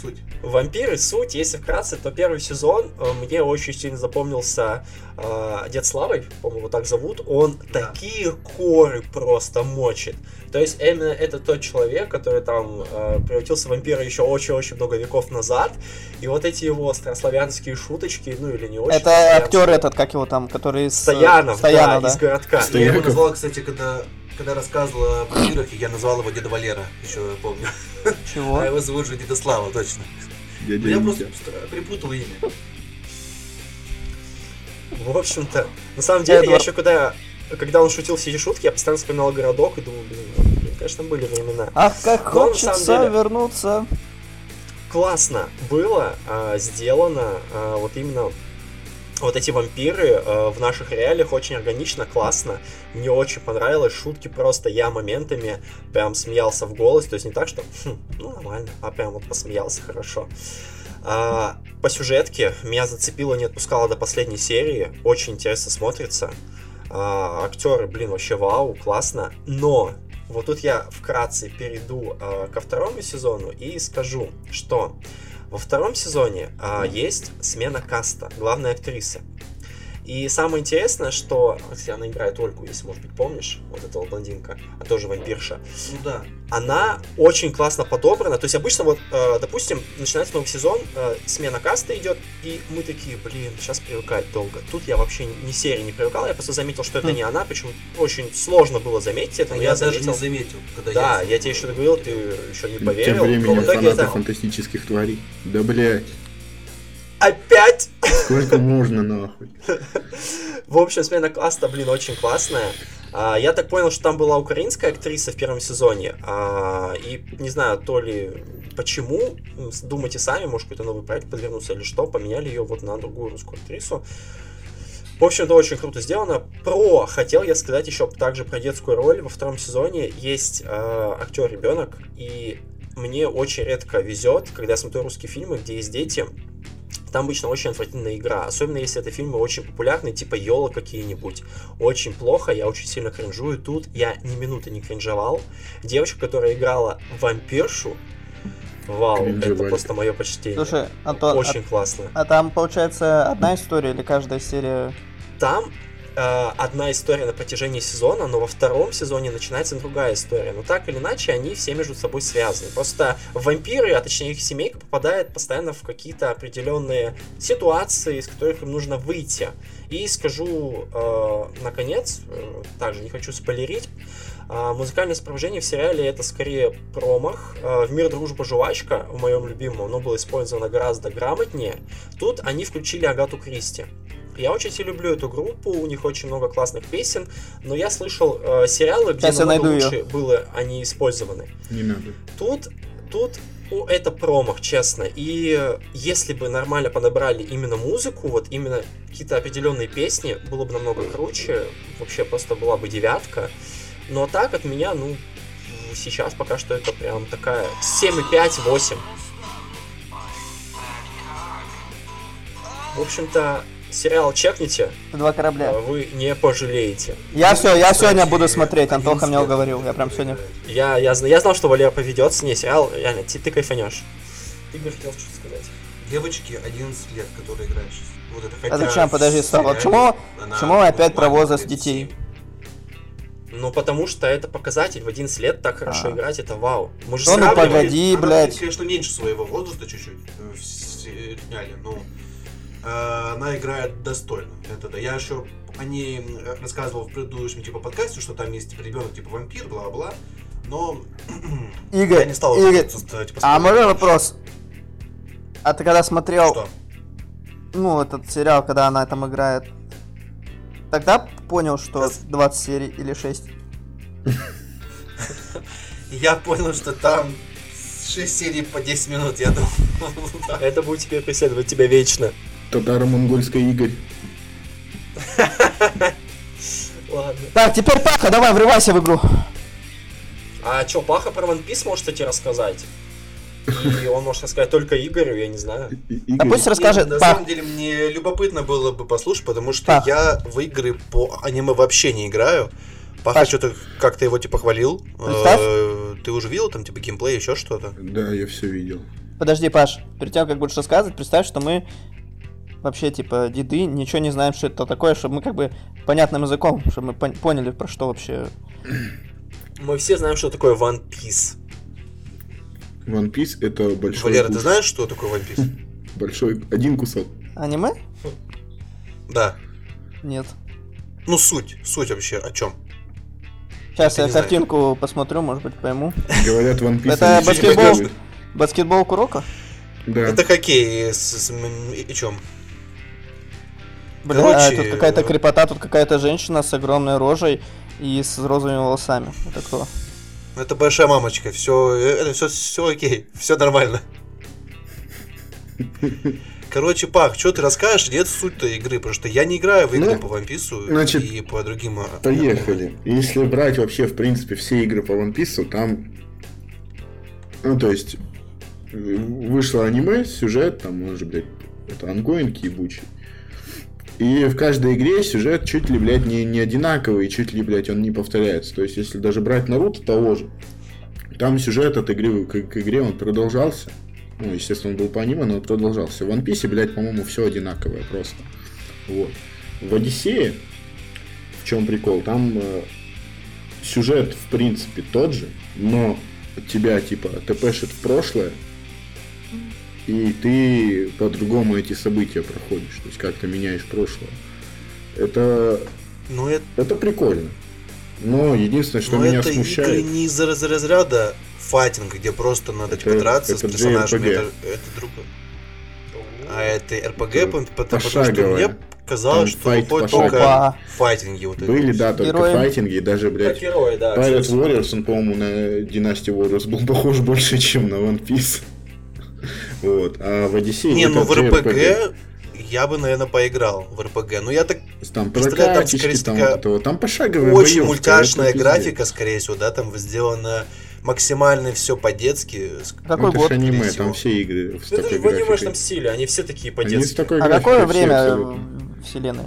Speaker 4: Суть.
Speaker 1: Вампиры, суть, если вкратце, то первый сезон э, мне очень сильно запомнился э, Дед Славой, по-моему, его так зовут. Он
Speaker 4: Да.
Speaker 1: такие коры просто мочит. То есть именно это тот человек, который там э, превратился в вампира еще очень-очень много веков назад. И вот эти его старославянские шуточки, ну или не очень.
Speaker 3: Это актер этот, как его там, который из... э,
Speaker 1: Стоянов,
Speaker 3: Стоянов,
Speaker 1: да,
Speaker 3: да.
Speaker 1: из городка.
Speaker 2: Сто-
Speaker 4: Я его назвал, кстати, когда, когда рассказывал о вампирах, я назвал его Деда Валера, еще я помню.
Speaker 3: Чего?
Speaker 4: А его зовут же Дедослава, точно.
Speaker 2: Дядя
Speaker 4: Я
Speaker 2: Витя.
Speaker 4: просто припутал имя.
Speaker 1: В общем-то, на самом деле, я
Speaker 3: Эдвард.
Speaker 1: еще когда, когда он шутил все эти шутки, я постоянно вспоминал городок и думал, блин, ну, конечно, были времена.
Speaker 3: Ах, как
Speaker 1: Но
Speaker 3: хочется
Speaker 1: деле-
Speaker 3: вернуться.
Speaker 1: классно было а, сделано а, вот именно вот эти вампиры а, в наших реалиях очень органично, классно. Мне очень понравилось. Шутки просто я моментами прям смеялся в голос. То есть не так, что «Хм, ну нормально, а прям вот посмеялся хорошо. А, по сюжетке меня зацепило, не отпускало до последней серии. Очень интересно смотрится. А, актеры, блин, вообще вау, классно. Но Вот тут я вкратце перейду э, ко второму сезону и скажу, что во втором сезоне э, есть смена каста главной актрисы. И самое интересное, что... Кстати, она играет Ольгу, если, может быть, помнишь, вот эта вот блондинка, а тоже вампирша.
Speaker 4: Ну да.
Speaker 1: Она очень классно подобрана. То есть обычно вот, э, допустим, начинается новый сезон, э, смена каста идет, и мы такие, блин, сейчас привыкать долго. Тут я вообще ни серии не привыкал, я просто заметил, что это
Speaker 3: Хм.
Speaker 1: не она, причем очень сложно было заметить это,
Speaker 4: А
Speaker 1: но
Speaker 4: я,
Speaker 1: я,
Speaker 4: даже
Speaker 1: заметил.
Speaker 4: не заметил, когда
Speaker 1: Да,
Speaker 4: я...
Speaker 1: я тебе еще говорил, ты еще не
Speaker 2: Тем
Speaker 1: поверил. но
Speaker 2: временем
Speaker 1: в итоге
Speaker 2: фанаты
Speaker 1: это
Speaker 2: фантастических тварей. Да блять,
Speaker 1: опять
Speaker 2: сколько можно нахуй.
Speaker 1: В общем, смена каста, блин, очень классная. А, я так понял, что там была украинская актриса в первом сезоне. а, и не знаю, то ли почему, думайте сами, может какой-то новый проект подвернулся или что, поменяли ее вот на другую русскую актрису. В общем, это очень круто сделано. Про, хотел я сказать еще также про детскую роль. Во втором сезоне есть актер ребенок, и мне очень редко везет, когда я смотрю русские фильмы, где есть дети, там обычно очень отвратительная игра, особенно если это фильмы очень популярные, типа Йола какие-нибудь. Очень плохо, я очень сильно кринжую. Тут я ни минуты не кринжевал. Девочка, которая играла вампиршу, вау, это
Speaker 2: Кринжевали.
Speaker 1: просто мое почтение.
Speaker 3: Слушай, Антон,
Speaker 1: очень классно.
Speaker 3: а, а там, получается, одна история или каждая серия?
Speaker 1: Там одна история на протяжении сезона, но во втором сезоне начинается другая история. Но так или иначе, они все между собой связаны. Просто вампиры, а точнее их семейка, попадает постоянно в какие-то определенные ситуации, из которых им нужно выйти. И скажу, э, наконец, э, также не хочу спойлерить, а, Музыкальное сопровождение в сериале это скорее промах. А, В мир дружба жвачка, в моем любимом, оно было использовано гораздо грамотнее. Тут они включили Агату Кристи. Я очень сильно люблю эту группу, у них очень много классных песен, но я слышал э, сериалы, где
Speaker 3: Сейчас
Speaker 1: намного лучше было они использованы.
Speaker 2: Не надо.
Speaker 1: Тут, тут о, это промах, честно. И если бы нормально подобрали именно музыку, вот именно какие-то определенные песни, было бы намного круче. Вообще просто была бы девятка. Но так от меня, ну, сейчас пока что это прям такая 7,5, 8. В общем-то, сериал чекните,
Speaker 3: Два
Speaker 1: а
Speaker 3: корабля.
Speaker 1: вы не пожалеете.
Speaker 3: Я все, я
Speaker 4: Кстати,
Speaker 3: сегодня буду смотреть, Антоха
Speaker 4: 11
Speaker 3: мне
Speaker 4: лет
Speaker 3: уговорил, я прям сегодня...
Speaker 1: Я, я, зна- я знал, что Валера поведется. Не, сериал, реально, ты, ты кайфанешь. Игорь хотел что-то сказать.
Speaker 4: Девочки 11 лет, которые играют сейчас. Вот это
Speaker 3: А
Speaker 4: хотя
Speaker 3: зачем,
Speaker 4: в
Speaker 3: подожди, Слава, почему,
Speaker 4: она
Speaker 3: почему опять про возраст детей?
Speaker 1: Ну, потому что это показатель. В 11 лет так хорошо
Speaker 3: А.
Speaker 1: играть, это вау. Мы же
Speaker 3: Ну, ну, погоди.
Speaker 4: Она,
Speaker 3: блядь.
Speaker 4: конечно, меньше своего возраста чуть-чуть э, в сериале, но э, она играет достойно. Это да. Я еще о ней э, рассказывал в предыдущем типа подкасте, что там есть типа, ребенок типа вампир, бла-бла. Но (clears throat)
Speaker 3: Игорь,
Speaker 4: я не стал
Speaker 3: Игорь,
Speaker 4: типа,
Speaker 3: а можно вопрос? А ты когда смотрел,
Speaker 4: Что?
Speaker 3: ну, этот сериал, когда она там играет, тогда понял, что
Speaker 4: Сейчас.
Speaker 3: 20 серий или 6? (laughs)
Speaker 4: Я понял, что там 6 серий по 10 минут, я думал.
Speaker 1: Это будет теперь преследовать тебя вечно.
Speaker 2: Татаро-монгольский Игорь.
Speaker 1: Ладно.
Speaker 3: Так, теперь Паха, давай, врывайся в игру.
Speaker 1: А чё, Паха про One Piece может тебе рассказать? И он может рассказать только Игорю, я не знаю.
Speaker 2: И- и-
Speaker 3: А
Speaker 2: Игорь.
Speaker 3: пусть расскажет,
Speaker 4: Не, на
Speaker 3: Пах,
Speaker 4: самом деле мне любопытно было бы послушать, потому что
Speaker 3: Пах.
Speaker 4: я в игры по аниме вообще не играю. Паха
Speaker 3: Паш.
Speaker 4: что-то как-то его типа хвалил.
Speaker 3: Представь.
Speaker 4: Э, Ты уже видел там типа геймплей, еще что-то?
Speaker 2: Да, я все видел.
Speaker 3: подожди, Паш, перед тем, как будешь рассказывать, представь, что мы вообще, типа, деды, ничего не знаем, что это такое, чтобы мы как бы понятным языком, чтобы мы пон- поняли, про что вообще.
Speaker 1: Мы все знаем, что такое One Piece.
Speaker 2: One Piece это большой
Speaker 4: Валера, ты
Speaker 2: кус-
Speaker 4: знаешь, что такое One Piece?
Speaker 2: Большой, один кусок.
Speaker 3: Аниме?
Speaker 4: Да.
Speaker 3: Нет.
Speaker 4: Ну суть, суть вообще о чем?
Speaker 3: Сейчас
Speaker 4: Ты
Speaker 3: я
Speaker 4: знаешь.
Speaker 3: картинку посмотрю, может быть, пойму.
Speaker 2: Говорят, One Piece...
Speaker 3: Это баскетбол? Баскетбол Куроко?
Speaker 2: Да.
Speaker 4: Это хоккей с, с- м, Короче,
Speaker 3: тут какая-то
Speaker 4: э,
Speaker 3: крепота, тут какая-то женщина с огромной рожей и с розовыми волосами. Это кто?
Speaker 4: Это большая мамочка, все, это все, все окей, все нормально. Короче, Пах, что ты расскажешь? Нет суть-то игры, потому что я не играю в игры
Speaker 2: Ну,
Speaker 4: по One Piece
Speaker 2: значит,
Speaker 4: и по другим. а,
Speaker 2: Поехали. Если брать вообще, в принципе, все игры по One Piece, там... Ну, то есть, э, вышло аниме, сюжет, там, может быть, это ongoing ебучий. И в каждой игре сюжет чуть ли, блядь, не, не одинаковый, чуть ли, блядь, он не повторяется. То есть, если даже брать Наруто того же, там сюжет от игры к, к игре он продолжался. Ну, естественно, он был по аниме, но он продолжался. В One Piece, блядь, по-моему, все одинаковое просто. Вот. В Одиссее, в чем прикол, там э, сюжет, в принципе, тот же, но тебя, типа, тпшит в прошлое, и ты по-другому эти события проходишь, то есть как-то меняешь прошлое. Это,
Speaker 4: Ну, это,
Speaker 2: это прикольно. Но единственное, что
Speaker 4: но
Speaker 2: меня
Speaker 4: это игры
Speaker 2: смущает...
Speaker 4: не из разряда файтинга, где просто надо типа
Speaker 2: Это-
Speaker 4: драться с
Speaker 2: это
Speaker 4: персонажами.
Speaker 2: JRPG.
Speaker 4: Это, это друг... А это РПГ,
Speaker 2: Это
Speaker 4: потому, потому что мне казалось, что
Speaker 2: файт
Speaker 4: выходит только
Speaker 3: Опа.
Speaker 4: файтинги вот эти.
Speaker 2: Были, да, только
Speaker 3: Герои.
Speaker 2: файтинги, и даже, блядь,
Speaker 1: герой, да.
Speaker 2: Pirate. Warriors, он, по-моему, на Dynasty Warriors был похож больше, чем на One Piece. Вот. А в Одиссее
Speaker 4: Не, ну в. РПГ я бы, наверное, поиграл в РПГ. Ну я так
Speaker 2: Там
Speaker 4: Представляю, там, скорее
Speaker 2: там, вот этого. там пошаговая
Speaker 4: очень
Speaker 2: боёвка,
Speaker 4: мультяшная графика, скорее всего, да, там сделано максимально все по-детски. С-
Speaker 3: Какой
Speaker 2: Ну, это
Speaker 3: год?
Speaker 2: аниме, там все игры с
Speaker 1: Это
Speaker 2: такой
Speaker 1: в анимешном стиле, они все такие по-детски.
Speaker 3: А какое время
Speaker 2: абсолютно.
Speaker 3: в вселенной?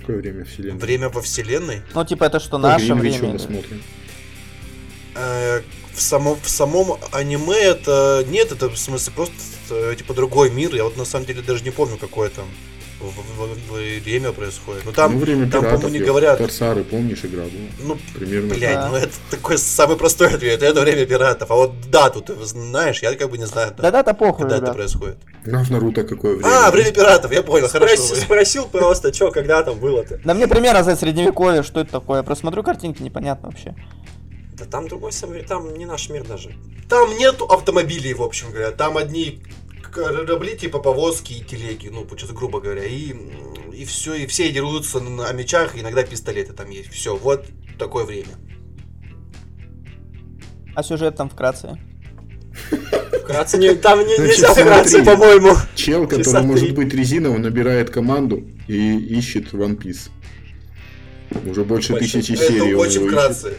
Speaker 2: Какое время вселенной?
Speaker 4: Время во вселенной.
Speaker 3: Ну, типа, это что, наше
Speaker 2: Гринвичу
Speaker 3: время?
Speaker 2: мы смотрим.
Speaker 4: Э, В самом, в самом аниме это нет, это в смысле просто э, типа другой мир. Я вот на самом деле даже не помню, какое там в- в- в- время происходит. Ну там,
Speaker 2: ну, время
Speaker 4: там
Speaker 2: пиратов,
Speaker 4: по-моему, не говорят.
Speaker 2: Корсары, помнишь, игра была?
Speaker 4: Ну,
Speaker 2: Примерно.
Speaker 4: блядь,
Speaker 3: Да.
Speaker 4: ну это такой самый простой ответ. Это время пиратов. А вот дату ты знаешь, я как бы не знаю,
Speaker 3: Да да-то похуй,
Speaker 4: когда это
Speaker 3: ребят.
Speaker 4: происходит.
Speaker 2: Ну, в Наруто какое время?
Speaker 4: А, время пиратов, я понял, хорошо.
Speaker 1: Спроси- спросил просто, что, когда там было-то.
Speaker 3: Да мне примерно за средневековье, что это такое? Я просто смотрю картинки, непонятно вообще.
Speaker 1: Да там другой самый, там не наш мир даже.
Speaker 4: Там нету автомобилей, в общем говоря. Там одни корабли типа повозки и телеги, ну, получается, грубо говоря. И, и все, и все дерутся на мечах, иногда пистолеты там есть. Все, вот такое время.
Speaker 3: А сюжет там вкратце.
Speaker 1: Вкратце, не, там не,
Speaker 2: Значит,
Speaker 1: нельзя вкратце, по-моему.
Speaker 2: Чел, который
Speaker 1: Часа
Speaker 2: может
Speaker 1: три.
Speaker 2: быть резиновым, набирает команду и ищет One Piece. Уже больше тысячи
Speaker 4: Это
Speaker 2: серий он
Speaker 4: очень
Speaker 2: его ищет.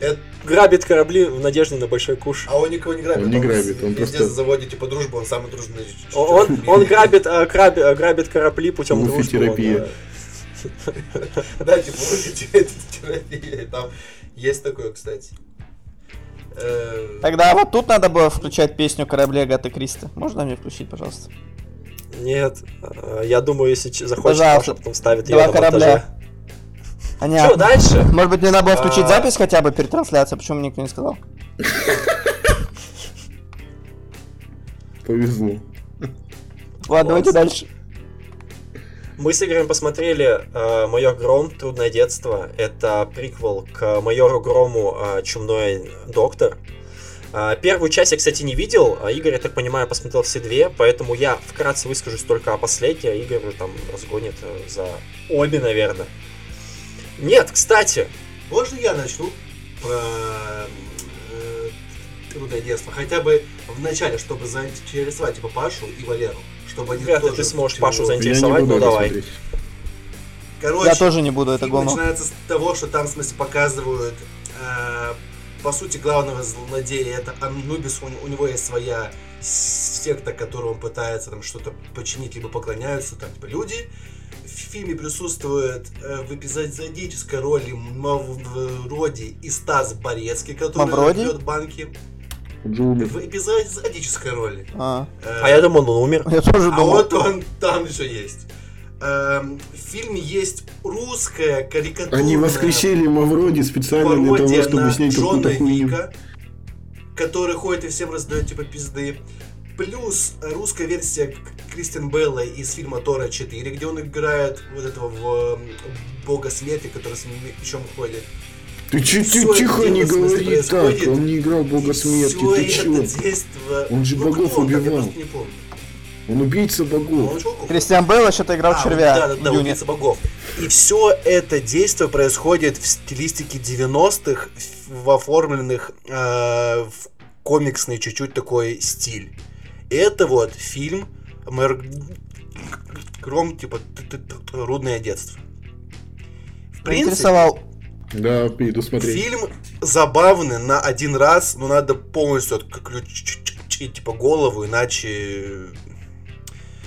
Speaker 4: Это-
Speaker 1: Грабит корабли в надежде на большой куш.
Speaker 4: а он никого не грабит.
Speaker 2: Он не грабит, он
Speaker 4: везде
Speaker 2: просто-
Speaker 4: заводит типа дружбу, он самый дружный.
Speaker 1: Он, он грабит, а, краби- а, грабит корабли путем дружбы.
Speaker 2: Луфи-терапия.
Speaker 1: он, э,
Speaker 4: Да, типа, (laughs) терапия. Там есть такое, кстати. Э,
Speaker 3: Тогда вот тут надо было включать песню корабля Агаты Кристи. Можно мне включить, пожалуйста?
Speaker 1: Нет, я думаю, если
Speaker 3: Пожалуйста.
Speaker 1: Паша потом ставит ее
Speaker 3: Два
Speaker 1: на
Speaker 3: корабля.
Speaker 1: Что,
Speaker 3: Понятно.
Speaker 1: дальше?
Speaker 3: Может быть, мне надо было включить
Speaker 1: А.
Speaker 3: запись хотя бы перед трансляцией, почему мне никто не сказал?
Speaker 2: Повезло.
Speaker 3: Ладно, давайте дальше.
Speaker 1: Мы с Игорем посмотрели э, «Майор Гром. Трудное детство». Это приквел к «Майору Грому. э, Чумной доктор». Э, Первую часть я, кстати, не видел, а Игорь, я так понимаю, посмотрел все две, поэтому я вкратце выскажусь только о последней, а Игорь уже там разгонит э, за обе, наверное. Нет, кстати,
Speaker 4: Можно я начну про э, трудное детство? Хотя бы в начале, чтобы заинтересовать типа Пашу и Валеру. Чтобы они
Speaker 1: Вряд
Speaker 4: тоже
Speaker 1: ты сможешь Пашу
Speaker 4: вот.
Speaker 2: Я не
Speaker 1: Интересовать?
Speaker 2: буду
Speaker 1: Ну, давай.
Speaker 2: смотреть.
Speaker 4: Короче,
Speaker 3: Я тоже не буду это говно.
Speaker 4: начинается с того, что там, в смысле, показывают, э, по сути, главного злодея. Это Анубис, у, у него есть своя секта, которую он пытается там что-то починить, либо поклоняются, там, типа, люди. В фильме присутствует э, в эпизодической роли Мавроди и Стас Борецкий, который
Speaker 3: Мавроди?
Speaker 4: ведет банки.
Speaker 2: Умер.
Speaker 4: В эпизодической роли.
Speaker 3: А,
Speaker 4: Э,
Speaker 1: а я думал, он умер.
Speaker 3: я тоже
Speaker 4: а
Speaker 3: думал.
Speaker 4: вот он там еще есть. Эм, в фильме есть русская карикатура.
Speaker 2: Они воскресили Мавроди специально для того, чтобы снять
Speaker 4: Джона
Speaker 2: какую-то хуйню.
Speaker 4: Вика, который ходит и всем раздает типа пизды. Плюс русская версия К- Кристиан Белла из фильма Тора 4, где он играет вот этого в, м, бога смерти, который с мечом ходит.
Speaker 2: Ты че, ты тихо
Speaker 4: дело,
Speaker 2: не говори так, он не играл бога смерти, ты
Speaker 4: действо-
Speaker 2: Он же
Speaker 4: Ну,
Speaker 2: богов
Speaker 4: он
Speaker 2: убивал.
Speaker 4: просто не помню.
Speaker 2: Он убийца богов.
Speaker 4: он чуваков.
Speaker 3: Кристиан Бейл что-то играл
Speaker 4: А,
Speaker 3: червя
Speaker 4: Да, да, да,
Speaker 3: Дюне.
Speaker 4: убийца богов. И все это действие происходит в стилистике 90-х, в оформленных э, в комиксный чуть-чуть такой стиль. Это вот фильм Мэр Гром, типа т- т- т- Рудное детство. В принципе.
Speaker 2: Да, иду смотреть.
Speaker 4: фильм забавный на один раз, но надо полностью отключить типа голову, иначе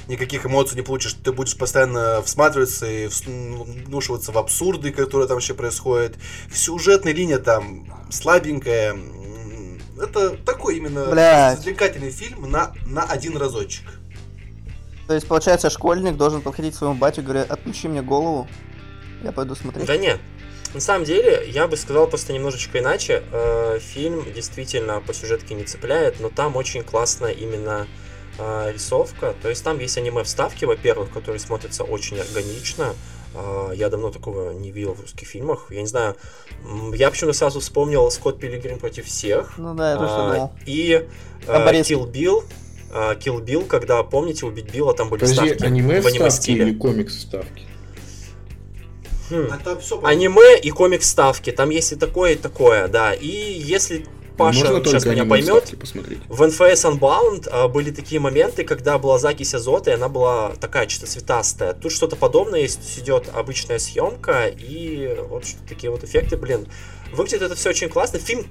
Speaker 4: никаких эмоций не получишь, ты будешь постоянно всматриваться и внушиваться в абсурды, которые там вообще происходят. Сюжетная линия там слабенькая. Это такой именно
Speaker 3: Блядь.
Speaker 4: развлекательный фильм на, на один разочек.
Speaker 3: То есть, получается, школьник должен подходить к своему батю и говорить, отключи мне голову, я пойду смотреть.
Speaker 1: Да нет. На самом деле, я бы сказал просто немножечко иначе. Э, фильм действительно по сюжетке не цепляет, но там очень классная именно э, рисовка. То есть там есть аниме-вставки, во-первых, которые смотрятся очень органично. Э, я давно такого не видел в русских фильмах. Я не знаю, я почему-то сразу вспомнил Скотт Пилигрим против всех.
Speaker 3: Ну да, я тоже
Speaker 1: А,
Speaker 3: думал.
Speaker 1: И э, Bill. э, Kill Bill, когда, помните, убить Билла, там были
Speaker 2: Подожди,
Speaker 1: вставки
Speaker 2: аниме
Speaker 1: в аниме
Speaker 2: вставки или
Speaker 1: стиле.
Speaker 2: комикс вставки?
Speaker 1: Хм.
Speaker 4: А там все
Speaker 1: Аниме и комикс ставки. Там есть и такое, и такое, да. И если Паша
Speaker 2: Можно
Speaker 1: сейчас
Speaker 2: только
Speaker 1: меня поймет, в NFS Unbound а, были такие моменты, когда была закись азота, и она была такая чисто цветастая. Тут что-то подобное есть, идет обычная съемка, и вот такие вот эффекты, блин. Выглядит это все очень классно. Фильм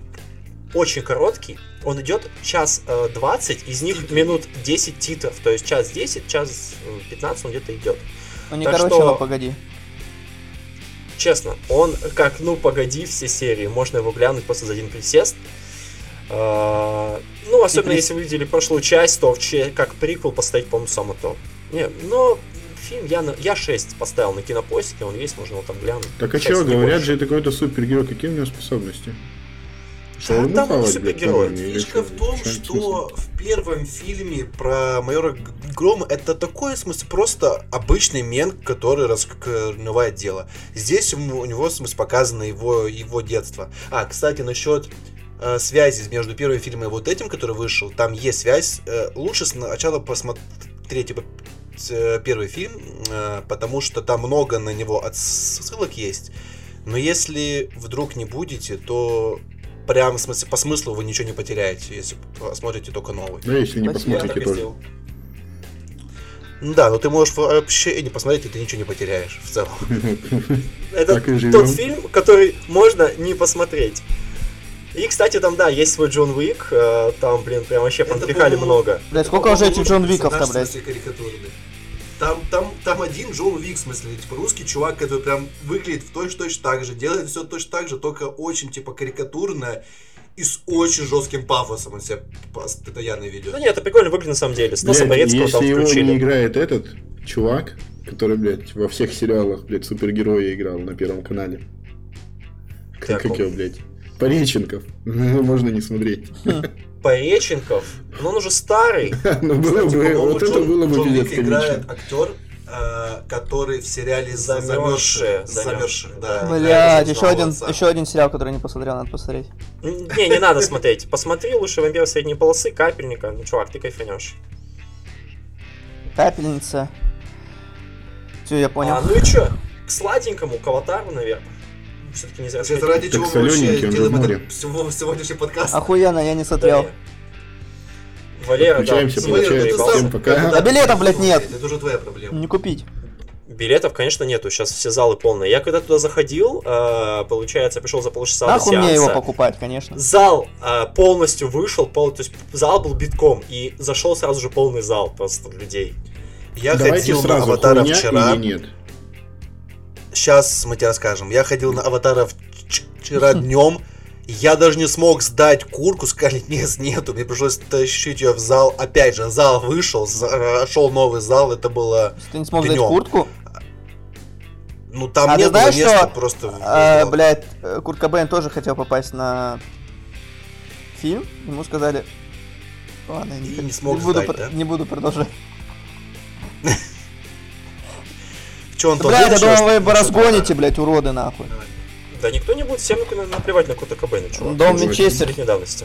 Speaker 1: очень короткий, он идет час э, 20, из них минут 10 титров, то есть час 10, час э, 15 он где-то идет.
Speaker 3: Ну не
Speaker 1: так
Speaker 3: короче,
Speaker 1: что-
Speaker 3: но погоди.
Speaker 1: Честно, он как ну погоди все серии, можно его глянуть просто за один присест. А, ну, особенно если вы видели прошлую часть, то как приквел поставить, по-моему, само то. Не, но фильм я, на, я 6 поставил на кинопоиске, он есть, можно его там глянуть.
Speaker 2: Так а чего, говорят
Speaker 1: больше.
Speaker 2: же, это какой-то супергерой, какие у него способности?
Speaker 1: Да,
Speaker 2: Шаурму
Speaker 1: там
Speaker 2: блядь,
Speaker 1: супергерой.
Speaker 4: Фишка в том,
Speaker 2: чем
Speaker 4: что в первом фильме про майора Грома это такой, в смысле, просто обычный мент, который раскрывает дело. Здесь у него, в смысле, показано его, его детство. А, кстати, насчет э, связи между первым фильмом и вот этим, который вышел, там есть связь. Э, лучше сначала посмотреть типа, э, первый фильм, э, потому что там много на него отсылок есть. Но если вдруг не будете, то прям в смысле, по смыслу вы ничего не потеряете, если посмотрите только новый.
Speaker 2: Да, если не
Speaker 3: Спасибо.
Speaker 2: Посмотрите тоже.
Speaker 1: сделал.
Speaker 4: Ну Да, но ты можешь вообще не посмотреть, и ты ничего не потеряешь в целом. (laughs)
Speaker 1: Это тот фильм, который можно не посмотреть. И, кстати, там, да, есть свой Джон Уик, э, там, блин, прям вообще
Speaker 4: по-моему,
Speaker 1: много.
Speaker 3: Блядь, сколько уже этих Джон Виков-то,
Speaker 4: персонаж,
Speaker 3: блядь?
Speaker 4: Там, там, там один Джон Вик, в смысле, типа русский чувак, который прям выглядит в точно точно так же, делает все точно так же, только очень, типа, карикатурно и с очень жестким пафосом он себя постоянно ведет.
Speaker 1: Ну нет, это прикольно выглядит на самом деле. Стаса
Speaker 2: Блядь,
Speaker 1: Борецкого там
Speaker 2: если его не
Speaker 1: включили.
Speaker 2: играет этот чувак, который, блядь, во всех сериалах, блядь, супергероя играл на Первом канале. Как,
Speaker 1: Как
Speaker 2: как
Speaker 1: он?
Speaker 2: его, блядь? Пореченков. (laughs) Можно не смотреть.
Speaker 1: Пореченков, но он уже старый. (laughs)
Speaker 2: Ну, было бы, вот это было бы пиздец
Speaker 4: играет актер, э, который в сериале
Speaker 1: Замерзшие.
Speaker 4: Замерзших, да.
Speaker 1: Блядь,
Speaker 3: еще один, еще один сериал, который не посмотрел, надо посмотреть.
Speaker 1: Не, не надо смотреть. Посмотри лучше «Вампир средней полосы», «Капельника». Ну, чувак, ты кайфанешь.
Speaker 3: Капельница. Все, я понял.
Speaker 1: А, ну и чё? К сладенькому, к аватару, наверное. Все-таки не
Speaker 4: Это ради
Speaker 2: Так
Speaker 4: чего мы вообще делаем этот сегодняшний подкаст.
Speaker 3: Охуенно, я не
Speaker 1: Да,
Speaker 3: смотрел.
Speaker 1: Валера, да,
Speaker 2: Включаемся,
Speaker 4: ты
Speaker 1: доебался.
Speaker 2: Всем пока.
Speaker 3: А билетов, блядь, нет.
Speaker 4: Это уже твоя проблема.
Speaker 3: Не купить.
Speaker 1: Билетов, конечно, нету. Сейчас все залы полные. Я когда туда заходил, э, получается, пришел за полчаса до
Speaker 3: Нахуй мне его
Speaker 1: сеанса.
Speaker 3: покупать, конечно.
Speaker 1: Зал э, полностью вышел, пол, то есть зал был битком, и зашел сразу же полный зал просто людей.
Speaker 4: Я
Speaker 2: Давайте
Speaker 4: ходил на
Speaker 2: сразу,
Speaker 4: Аватара
Speaker 2: хуйня
Speaker 4: вчера.
Speaker 2: или нет?
Speaker 4: Сейчас мы тебе расскажем. Я ходил на Аватара вчера днем. Я даже не смог сдать куртку, сказали, (laughs) мест нету. Мне пришлось тащить ее в зал. Опять же, зал вышел, зашел новый зал. Это было...
Speaker 3: Ты не смог взять
Speaker 4: Днём.
Speaker 3: куртку,
Speaker 4: Ну, там
Speaker 3: А
Speaker 4: не было
Speaker 3: знаешь,
Speaker 4: места
Speaker 3: что,
Speaker 4: просто...
Speaker 3: а, блядь, э, Курт Кобейн тоже хотел попасть на фильм. Ему сказали... Ладно, я
Speaker 4: И не смог
Speaker 3: буду,
Speaker 4: сдать,
Speaker 3: пр-
Speaker 4: да?
Speaker 3: не буду продолжать. (laughs)
Speaker 4: Чё, он
Speaker 3: Блядь, я думал, вы разгоните, блядь, уроды, нахуй.
Speaker 1: Да никто не будет, всем на- наплевать на Кота Кобейна, чувак.
Speaker 3: Дом Винчестер.
Speaker 1: Десятилетней давности.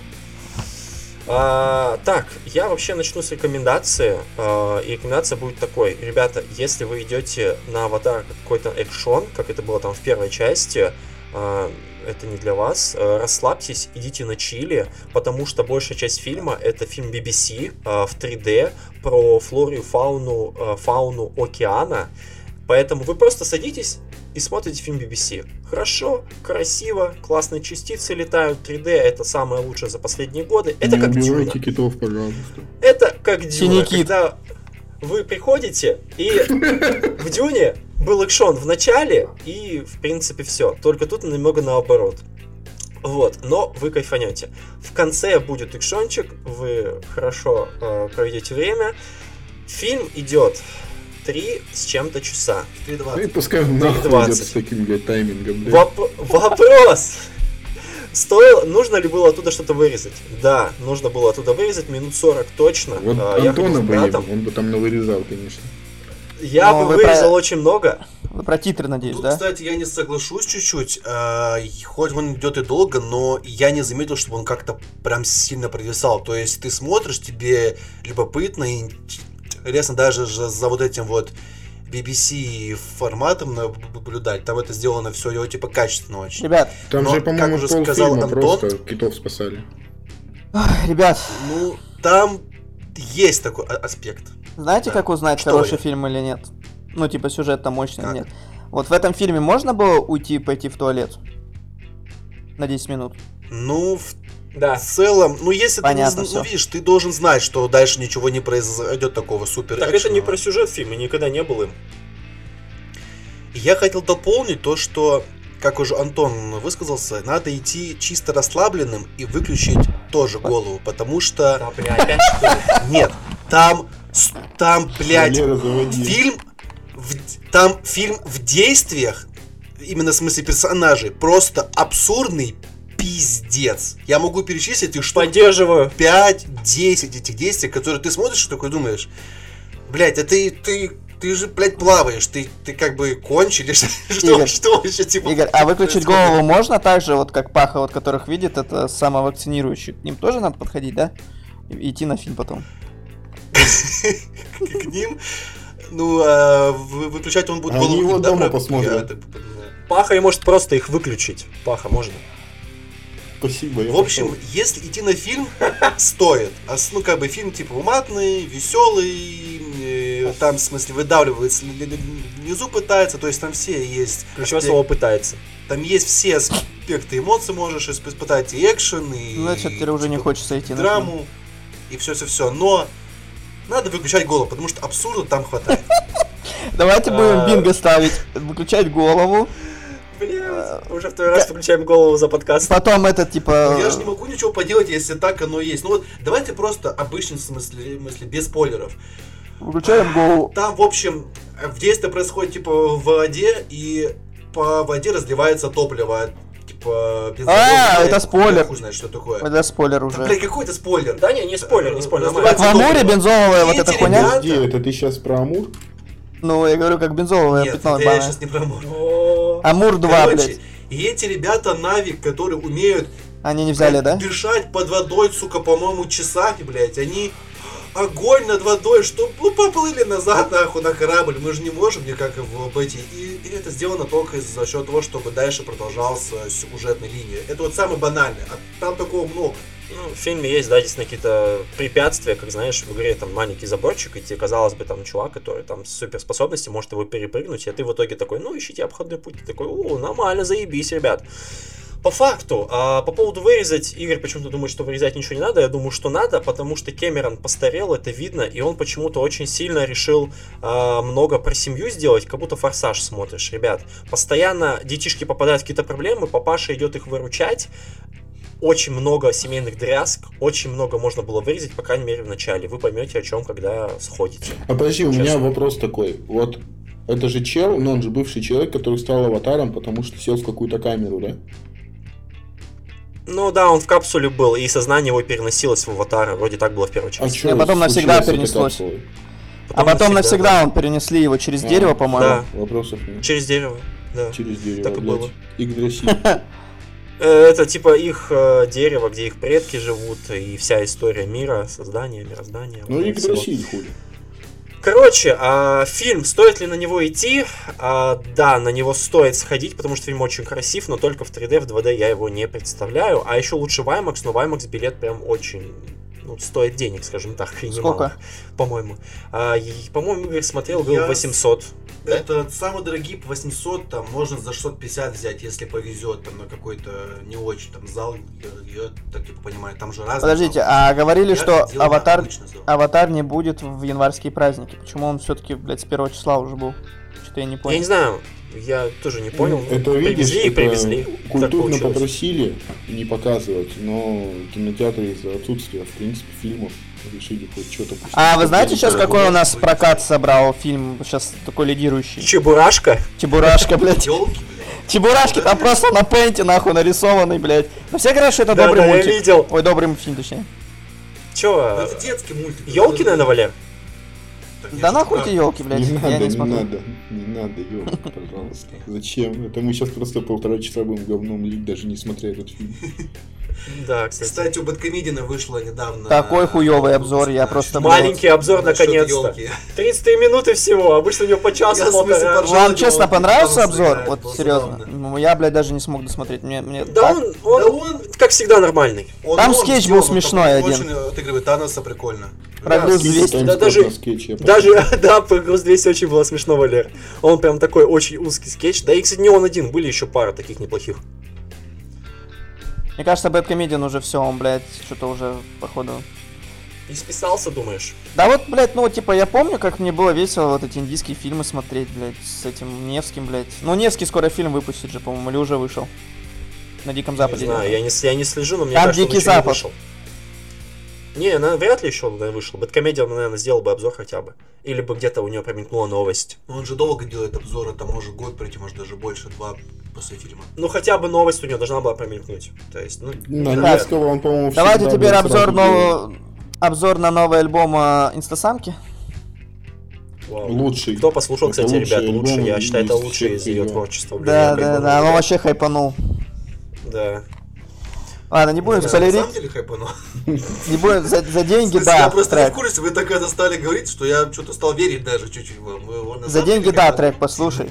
Speaker 1: А, так, я вообще начну с рекомендации. А, и рекомендация будет такой. Ребята, если вы идете на аватар как какой-то экшон, как это было там в первой части, а, это не для вас. А, расслабьтесь, идите на чили, потому что большая часть фильма это фильм BBC а, в 3D про флору и фауну, а, фауну океана. Поэтому вы просто садитесь и смотрите фильм BBC. Хорошо, красиво, классные частицы летают, 3D это самое лучшее за последние годы. Это
Speaker 2: Не
Speaker 1: как
Speaker 2: убивайте
Speaker 1: Дюна.
Speaker 2: китов, пожалуйста.
Speaker 1: Это как Дюна,
Speaker 3: Синий
Speaker 1: когда вы приходите, и в Дюне был экшон в начале, и, в принципе, все. Только тут немного наоборот. Вот, но вы кайфанете. В конце будет экшончик, вы хорошо э, проведете время. Фильм идет 3 с чем-то часа.
Speaker 2: Ну и
Speaker 4: 3.20.
Speaker 2: пускай он нахуй
Speaker 1: 20.
Speaker 2: идет с таким, блядь, таймингом, блядь.
Speaker 1: Воп- вопрос! Стоило, нужно ли было оттуда что-то вырезать? Да, нужно было оттуда вырезать минут 40 точно.
Speaker 2: Вот
Speaker 1: А,
Speaker 2: Антона бы,
Speaker 1: братом.
Speaker 2: он бы там навырезал, конечно.
Speaker 1: Я
Speaker 3: Но
Speaker 1: бы
Speaker 3: вы
Speaker 1: вырезал
Speaker 3: про-
Speaker 1: очень много.
Speaker 3: Вы про титры, надеюсь,
Speaker 4: Тут,
Speaker 3: да?
Speaker 4: кстати, я не соглашусь чуть-чуть. и хоть он идет и долго, но я не заметил, чтобы он как-то прям сильно провисал. То есть ты смотришь, тебе любопытно и интересно даже же за вот этим вот BBC форматом наблюдать. Там это сделано все типа качественно очень.
Speaker 3: Ребят,
Speaker 2: Там
Speaker 4: Но,
Speaker 2: же,
Speaker 4: как
Speaker 2: по-моему,
Speaker 4: уже сказал Антон-
Speaker 2: просто китов спасали.
Speaker 3: ах, ребят,
Speaker 4: Ну, там есть такой а- аспект.
Speaker 3: знаете,
Speaker 4: Да.
Speaker 3: как узнать,
Speaker 4: Что
Speaker 3: хороший
Speaker 4: я?
Speaker 3: фильм или нет? Ну, типа, сюжет там мощный
Speaker 4: Как?
Speaker 3: или нет. Вот в этом фильме можно было уйти пойти в туалет? На 10 минут.
Speaker 4: Ну, в
Speaker 1: Да.
Speaker 4: целом, ну если
Speaker 3: Понятно
Speaker 4: ты, не, зн- ну, видишь, ты должен знать, что дальше ничего не произойдет такого супер
Speaker 1: Так это не про сюжет фильма, никогда не был им.
Speaker 4: Я хотел дополнить то, что, как уже Антон высказался, надо идти чисто расслабленным и выключить тоже голову, потому что...
Speaker 1: Да, бля, опять что ли? (laughs)
Speaker 4: Нет, там, там, блядь, фильм, в- там фильм в действиях, именно в смысле персонажей, просто абсурдный пиздец. Я могу перечислить их штук
Speaker 1: Поддерживаю.
Speaker 4: 5-10 этих действий, которые ты смотришь и такой думаешь, блядь, а ты, ты, ты же, блядь, плаваешь, ты, ты как бы кончили, (laughs) что,
Speaker 3: Игорь,
Speaker 4: что еще, типа...
Speaker 3: Игорь, а выключить голову можно так же, вот как Паха, вот которых видит, это самовакцинирующий. К ним тоже надо подходить, да? И идти на фильм потом.
Speaker 4: к ним. Ну, а вы- выключать он будет
Speaker 2: Они
Speaker 4: голову,
Speaker 2: его
Speaker 4: да,
Speaker 2: дома посмотрят.
Speaker 1: Паха и может просто их выключить. Паха, можно.
Speaker 2: Спасибо,
Speaker 4: В общем,
Speaker 2: пошел.
Speaker 4: если идти на фильм, (laughs) стоит. А Ну, как бы фильм типа уматный, веселый, э, там, в смысле, выдавливается, ли- ли- ли- внизу пытается, то есть там все есть.
Speaker 1: Ключевое
Speaker 4: аспект-
Speaker 1: слово пытается.
Speaker 4: Там есть все аспекты эмоций, можешь исп- испытать и экшен, и
Speaker 3: Ну, Значит, тебе уже не
Speaker 4: типа,
Speaker 3: хочется идти на фильм.
Speaker 4: драму, и все-все-все. Но надо выключать голову, потому что абсурда там хватает. (laughs)
Speaker 3: Давайте будем
Speaker 1: А.
Speaker 3: бинго ставить. Выключать голову.
Speaker 1: Блядь, уже второй раз выключаем голову за подкаст.
Speaker 3: Потом это, типа...
Speaker 4: Ну, Я же не могу ничего поделать, если так оно есть. Ну вот, давайте просто обычный смысле, смысле без спойлеров.
Speaker 3: Выключаем голову.
Speaker 4: Там, в общем, в действие происходит типа в воде, и по воде разливается топливо. Типа бензовоз,
Speaker 3: А, это спойлер.
Speaker 4: Хуй знает, что такое.
Speaker 3: Это спойлер
Speaker 4: Да,
Speaker 3: уже.
Speaker 4: блядь, какой это спойлер?
Speaker 1: Да не, не спойлер, не спойлер.
Speaker 4: Э.
Speaker 3: Как в Амуре бензоловая вот эта хуйня?
Speaker 2: Подожди, это ты сейчас про Амур?
Speaker 3: Ну, я говорю, как бензоловая
Speaker 4: Нет, это я сейчас не про Амур.
Speaker 3: Амур 2,
Speaker 4: Короче,
Speaker 3: блядь.
Speaker 4: и эти ребята Навик, которые умеют
Speaker 3: Они не взяли, да?
Speaker 4: дышать под водой, сука, по-моему, часами, блядь, они огонь над водой, что ну, поплыли назад, нахуй, на корабль, мы же не можем никак его обойти. И, и это сделано только за счет того, чтобы дальше продолжался сюжетная линия. Это вот самое банальное, а там такого много.
Speaker 1: Ну, в фильме есть, да, действительно какие-то препятствия, как знаешь, в игре там маленький заборчик, и тебе, казалось бы, там чувак, который там с суперспособности может его перепрыгнуть, и ты в итоге такой, ну, ищите обходной путь, ты такой, о, нормально, заебись, ребят. По факту, а, по поводу вырезать, Игорь почему-то думает, что вырезать ничего не надо, я думаю, что надо, потому что Кэмерон постарел, это видно, и он почему-то очень сильно решил а, много про семью сделать, как будто форсаж смотришь, ребят. Постоянно детишки попадают в какие-то проблемы, папаша идет их выручать, очень много семейных дрязг, очень много можно было вырезать, по крайней мере, в начале. Вы поймете, о чем, когда сходите.
Speaker 2: А подожди, у меня
Speaker 1: Честно.
Speaker 2: вопрос такой. Вот это же чел, но он же бывший человек, который стал аватаром, потому что сел в какую-то камеру, да?
Speaker 1: Ну да, он в капсуле был, и сознание его переносилось в аватара. Вроде так было в первой
Speaker 2: А
Speaker 1: части.
Speaker 2: чё
Speaker 3: А потом навсегда перенеслось.
Speaker 2: капсулой?
Speaker 3: А потом навсегда он перенесли его через
Speaker 2: А,
Speaker 3: дерево, по-моему.
Speaker 1: Да.
Speaker 2: Вопросов нет.
Speaker 1: Через дерево. Да.
Speaker 2: Через дерево,
Speaker 1: Так и
Speaker 2: блядь.
Speaker 1: было.
Speaker 2: Игдрасиль. (laughs)
Speaker 1: Э, Это типа их э, дерево, где их предки живут, и вся история мира, создания, мироздания.
Speaker 2: Ну,
Speaker 1: всего.
Speaker 2: Игдрасиль хули.
Speaker 1: Короче, а, фильм, стоит ли на него идти? А, да, на него стоит сходить, потому что фильм очень красив, но только в 3D, в 2D я его не представляю. А еще лучше в IMAX, но в IMAX билет прям очень ну, стоит денег, скажем так. и
Speaker 3: Сколько?
Speaker 1: немалых, По-моему. А, и, по-моему, Игорь смотрел, был
Speaker 4: Я
Speaker 1: 800. Да?
Speaker 4: Это самые дорогие по 800, там можно за 650 взять, если повезет, там на какой-то не очень там зал, я, я так типа понимаю, там же разные.
Speaker 3: Подождите,
Speaker 4: залы.
Speaker 3: а говорили,
Speaker 4: Я
Speaker 3: что аватар, аватар не будет в январские праздники. Почему он все-таки, блядь, с первого числа уже был? Что-то я не
Speaker 1: Я
Speaker 3: понял.
Speaker 1: не знаю, я тоже не понял.
Speaker 2: Ну, Это видишь,
Speaker 1: привезли и
Speaker 2: это
Speaker 1: привезли.
Speaker 2: Культурно попросили не показывать, но кинотеатры из-за отсутствия, в принципе, фильмов решили хоть что-то... пустить.
Speaker 3: А вы знаете сейчас,
Speaker 4: Да,
Speaker 3: какой у нас прокат собрал фильм, сейчас такой лидирующий?
Speaker 1: Чебурашка?
Speaker 3: Чебурашка, (laughs) блядь. Чебурашки там просто на пенте, нахуй, нарисованный, блядь. Но все говорят, что это добрый мультик. Ой, добрый мультфильм, точнее.
Speaker 1: Чё?
Speaker 4: Ну, Это детский мультик.
Speaker 1: Елки,
Speaker 4: Это-
Speaker 1: наверное, Валер?
Speaker 3: Да нахуй эти елки, блядь,
Speaker 2: Не
Speaker 3: я
Speaker 2: надо,
Speaker 3: не
Speaker 2: не
Speaker 3: смотрю.
Speaker 2: надо, не надо, ёлки, пожалуйста. Зачем? Это мы сейчас просто полтора часа будем говном лить, даже не смотря этот фильм. (laughs)
Speaker 1: Да, кстати.
Speaker 4: Кстати, у BadComedian а вышло недавно...
Speaker 3: Такой хуёвый обзор, я просто,
Speaker 1: Маленький обзор, наконец-то.
Speaker 4: ёлки.
Speaker 1: 33 минуты всего, обычно у него по часу полтора.
Speaker 3: Вам честно
Speaker 4: он
Speaker 3: понравился обзор? Вот серьезно. Ну, Я, блядь, даже не смог досмотреть. Мне, мне
Speaker 1: Да он, он,
Speaker 4: Да он-
Speaker 1: как всегда, нормальный.
Speaker 3: Там скетч был смешной один.
Speaker 4: Очень отыгрывает Таноса прикольно.
Speaker 3: Прогресс
Speaker 1: Да,
Speaker 3: 200.
Speaker 2: Там
Speaker 1: Да даже- Даже, (laughs) да, по Груз 200 очень было смешно, Валер. Он прям такой очень узкий скетч. Да и, кстати, не он один, были еще пара таких неплохих.
Speaker 3: Мне кажется, Бэткомедиан уже все, он, блядь, что-то уже, походу...
Speaker 1: И списался, думаешь?
Speaker 3: Да вот, блядь, ну, типа, я помню, как мне было весело вот эти индийские фильмы смотреть, блядь, с этим Невским, блядь. Ну, Невский скоро фильм выпустит же, по-моему, или уже вышел. На Диком
Speaker 1: Не
Speaker 3: Западе.
Speaker 1: знаю, я не, я не слежу, но мне
Speaker 3: Там
Speaker 1: кажется, он
Speaker 3: Дикий
Speaker 1: не
Speaker 3: Запад.
Speaker 1: вышел. Не, на- вряд ли еще он наверное, вышел. Бэткомедиан, наверное, сделал бы обзор хотя бы. Или бы где-то у него промелькнула новость.
Speaker 4: Но Он же долго делает обзоры, там может год пройти, может даже больше, два после фильма.
Speaker 1: Ну, хотя бы новость у него должна была промелькнуть. То есть, ну, не знаю.
Speaker 2: Невского он, по-моему,
Speaker 3: Давайте теперь обзор, нового... обзор на новый альбом э, Инстасамки.
Speaker 1: Вау.
Speaker 2: Лучший.
Speaker 1: Кто послушал,
Speaker 2: Это
Speaker 1: кстати, ребят, лучший, я считаю, это лучший из ее творчества.
Speaker 3: Да, да, да, он вообще хайпанул.
Speaker 1: Да.
Speaker 3: Ладно, не будем
Speaker 1: Да,
Speaker 4: На
Speaker 3: спойлерить,
Speaker 4: самом деле хайпанул.
Speaker 3: не будем за, за деньги, да,
Speaker 4: Я просто не в курсе, вы так это стали говорить, что я что-то стал верить даже чуть-чуть вам. На
Speaker 3: За деньги, да, трек, послушай.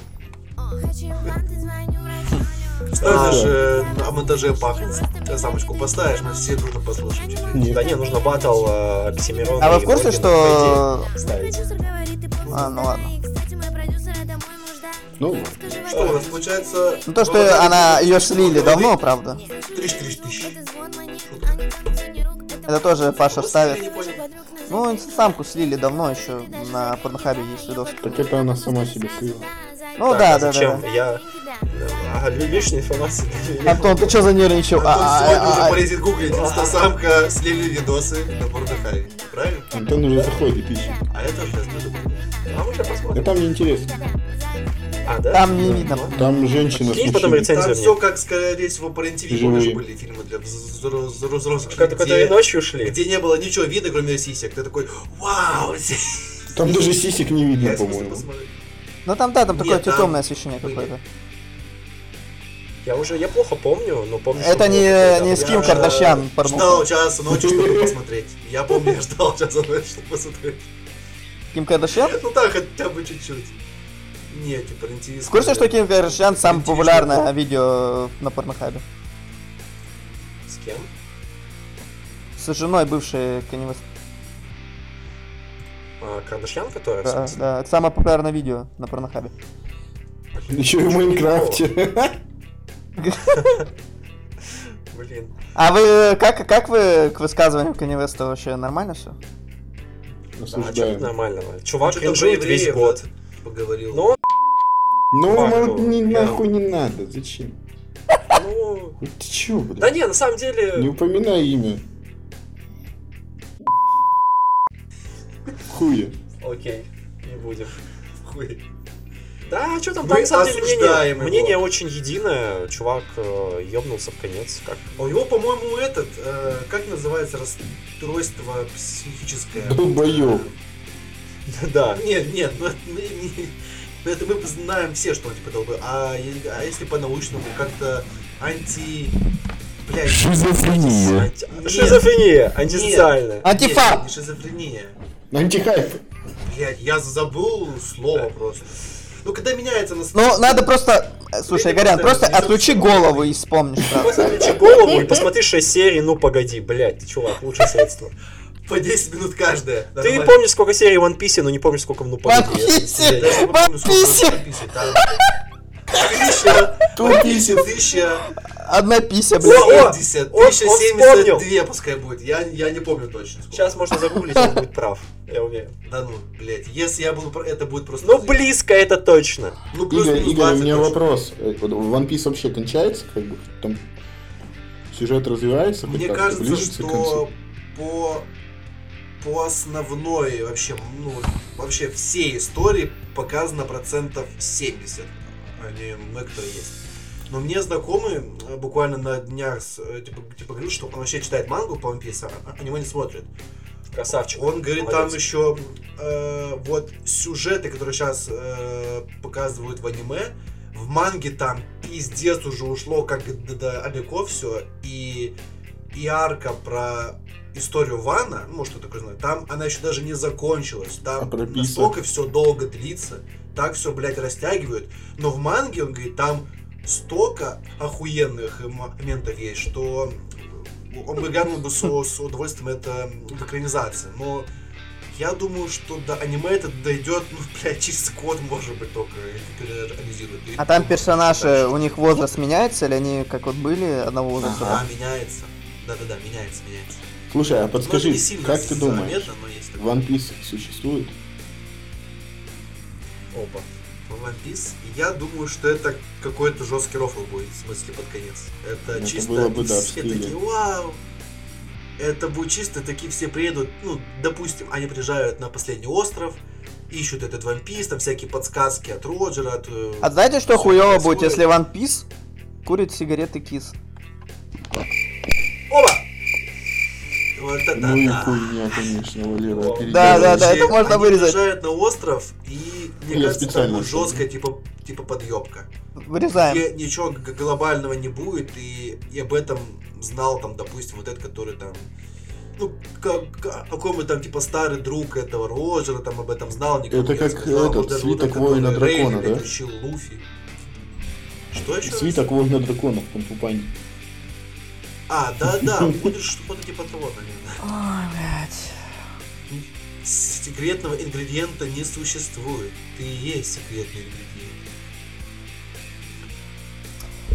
Speaker 4: Знаешь, э, о монтаже пахнет. Самочку поставишь, мы все дружно послушаем.
Speaker 1: Да не, нужно батл э, Оксимирона
Speaker 3: А вы в курсе, что...
Speaker 1: ставить.
Speaker 3: А, ну ладно.
Speaker 2: Ну,
Speaker 4: Что у нас получается?
Speaker 3: Ну то, что она ее слили давно, правда.
Speaker 4: 3-4 тысячи.
Speaker 3: Это тоже Паша вставит. Ну, инстасамку слили давно еще, на порнохабе есть видос.
Speaker 2: так это она сама себе слила.
Speaker 3: Ну
Speaker 1: Так,
Speaker 3: да,
Speaker 1: а
Speaker 3: да, да,
Speaker 1: зачем?
Speaker 3: да.
Speaker 1: Я... А, лишняя информация.
Speaker 3: Антон, ты что занервничал?
Speaker 4: Антон
Speaker 3: А, а,
Speaker 4: сегодня
Speaker 3: а,
Speaker 4: уже
Speaker 3: а,
Speaker 4: полезет гуглить инстасамка, слили видосы на Порнохабе. Правильно?
Speaker 2: Антон уже заходит, ищет.
Speaker 4: А это сейчас надо
Speaker 1: А мы сейчас
Speaker 2: Да
Speaker 1: посмотрим.
Speaker 2: там неинтересно.
Speaker 1: А, да?
Speaker 3: Там не видно.
Speaker 2: Там женщина
Speaker 1: Кинь потом рецензию
Speaker 4: Там все как, скорее всего, по помнишь,
Speaker 2: Живые.
Speaker 4: были фильмы для взро- взро- взро- взрослых,
Speaker 1: Ко- Которые
Speaker 4: где,
Speaker 1: ночью шли.
Speaker 4: где не было ничего видно, кроме сисек. Ты такой, вау! (laughs)
Speaker 2: Там даже сисек не видно, по-моему.
Speaker 3: Ну там, да, там такое темное освещение какое-то.
Speaker 1: Я уже, я плохо помню, но помню,
Speaker 3: Это
Speaker 1: что
Speaker 3: не,
Speaker 1: было
Speaker 3: не
Speaker 1: такое,
Speaker 3: с
Speaker 1: да.
Speaker 3: Ким
Speaker 4: Я
Speaker 3: Кардашьян
Speaker 4: Ждал
Speaker 3: порнуху.
Speaker 4: часа ночи, чтобы посмотреть. Я помню, я ждал (laughs) часа ночи, чтобы посмотреть.
Speaker 3: Ким Кардашьян?
Speaker 4: Ну так, хотя бы чуть-чуть. Нет, типа РЕН-ТВ.
Speaker 3: В курсе, что Ким Кардашьян самое популярное видео на порнохабе?
Speaker 1: С кем?
Speaker 3: С женой бывшей Kanye West.
Speaker 1: А, Кардашьян, которая?
Speaker 3: Да, да, это самое популярное видео на порнохабе.
Speaker 2: Еще и в Майнкрафте. (laughs)
Speaker 1: Блин.
Speaker 3: А вы, как, как вы к высказыванию Kanye West вообще нормально все?
Speaker 1: Да, что
Speaker 2: Осуждаем.
Speaker 1: нормального. Чувак
Speaker 4: Что-то про
Speaker 1: кринжует весь год.
Speaker 4: Поговорил.
Speaker 1: Ну,
Speaker 2: Ну,
Speaker 1: Факту.
Speaker 2: мол, не, нахуй не надо, зачем?
Speaker 1: ну...
Speaker 2: Ты чё, блядь?
Speaker 1: Да не, на самом деле...
Speaker 2: Не упоминай имя. Хуя.
Speaker 1: Окей, не будем.
Speaker 4: Хуй.
Speaker 1: Да, что там,
Speaker 4: Мы
Speaker 1: там на самом деле мнение,
Speaker 4: его.
Speaker 1: мнение очень единое. Чувак э, ёбнулся в конец. Как?
Speaker 4: А у него, по-моему, этот, э, как называется, расстройство психическое.
Speaker 2: Долбоёб. (laughs)
Speaker 1: Да.
Speaker 4: Нет, нет, ну это, мы не- ну, это мы знаем все, что он типа долбой. А, а если по-научному, как-то анти... Блядь,
Speaker 2: Шизофрения.
Speaker 1: Анти- Шизофрения, антисоциальная.
Speaker 3: Антифа!
Speaker 4: Нет, не шизофрения.
Speaker 2: Антихайп.
Speaker 4: Блядь, я забыл слово просто. Ну, когда меняется настроение...
Speaker 3: Ну, надо просто... э, Слушай,
Speaker 4: Видимо,
Speaker 3: Горян,
Speaker 4: да,
Speaker 3: просто отключи голову и вспомнишь.
Speaker 1: Просто включи голову и посмотри 6 серий, ну погоди, блядь, ты чувак, лучшее средство.
Speaker 4: По 10 минут каждая.
Speaker 1: Ты
Speaker 4: Нормально.
Speaker 1: помнишь, сколько серий в One Piece, но не помнишь, сколько в Ну
Speaker 3: One. Piece! One Piece!
Speaker 4: One Piece. Там Тысяча,
Speaker 3: Two
Speaker 4: тысяча, тысяча,
Speaker 3: Одна пися, блядь.
Speaker 1: о,
Speaker 4: 70,
Speaker 1: он- он
Speaker 4: 1072 пускай будет. Я, я не помню точно. сколько.
Speaker 1: Сейчас можно загуглить, он будет прав. Я уверен.
Speaker 4: Да ну, блядь, если я буду, это будет просто...
Speaker 1: Ну, близко это точно.
Speaker 4: Ну,
Speaker 2: Игорь,
Speaker 4: плюс-минус
Speaker 2: Игорь, у
Speaker 4: 20
Speaker 2: меня
Speaker 4: точно.
Speaker 2: вопрос. Э, One Piece вообще кончается, как бы, там сюжет развивается?
Speaker 4: Мне кажется, что по, по основной вообще, ну, вообще всей истории показано процентов 70. Они некоторые есть. Но мне знакомый э, буквально на днях э, типа, типа говорил, что он вообще читает мангу по One Piece, а аниме не смотрит.
Speaker 1: Красавчик.
Speaker 4: Он говорит, там
Speaker 1: Молодец.
Speaker 4: еще э, вот сюжеты, которые сейчас показывают в аниме, в манге там пиздец уже ушло как далеко все, и, и арка про историю Вана, ну, может, кто такой знает, там она еще даже не закончилась,
Speaker 2: А
Speaker 4: там
Speaker 2: Писа?
Speaker 4: настолько все долго длится, так все, блядь, растягивают, но в манге, он говорит, там столько охуенных моментов есть, что он бы глянул бы с, с удовольствием это в экранизации, но я думаю, что до аниме это дойдет, ну, блядь, через год, может быть, только реализируют. И
Speaker 3: А там персонажи,
Speaker 4: что
Speaker 3: у них возраст меняется, или они как вот были одного возраста?
Speaker 4: Да, меняется. Да-да-да, меняется, меняется.
Speaker 2: Слушай, а
Speaker 4: Ну,
Speaker 2: подскажи,
Speaker 4: не сильно
Speaker 2: как ты думаешь,
Speaker 4: заметно, но есть такое.
Speaker 2: One Piece существует?
Speaker 1: Опа.
Speaker 4: One Piece, я думаю, что это какой-то жесткий рофл будет, в смысле, под конец. Это,
Speaker 2: Это
Speaker 4: чисто
Speaker 2: было бы, да,
Speaker 4: все такие, вау! Это будет чисто, такие все приедут, ну, допустим, они приезжают на последний остров, ищут этот One Piece, там всякие подсказки от Роджера, от... э,
Speaker 3: А знаете, что хуево будет, если One Piece курит сигареты Кис?
Speaker 4: Вот это
Speaker 2: Ну и
Speaker 4: да!
Speaker 2: хуйня, конечно, Валера.
Speaker 1: Да,
Speaker 3: да, да, это можно
Speaker 4: они
Speaker 3: вырезать.
Speaker 4: приезжают на остров, и, мне
Speaker 2: Я
Speaker 4: кажется, там будет жесткая, типа, типа подъебка.
Speaker 3: Вырезаем.
Speaker 4: где ничего глобального не будет, и, и об этом знал там, допустим, вот этот, который там, ну, как, как- какой-то там, типа, старый друг этого Роджера, там об этом знал, никому
Speaker 2: Это
Speaker 4: не
Speaker 2: как
Speaker 4: рассказал.
Speaker 2: этот,
Speaker 4: вот
Speaker 2: свиток воина
Speaker 4: Рейли,
Speaker 2: дракона,
Speaker 4: блядь,
Speaker 2: да?
Speaker 4: учил Луфи. Что еще?
Speaker 2: Свиток воина драконов, Кунг-фу Панди.
Speaker 4: А, да-да, будет что-то типа того, наверное.
Speaker 3: Ой, блядь.
Speaker 4: Секретного ингредиента не существует. Ты и есть секретный ингредиент.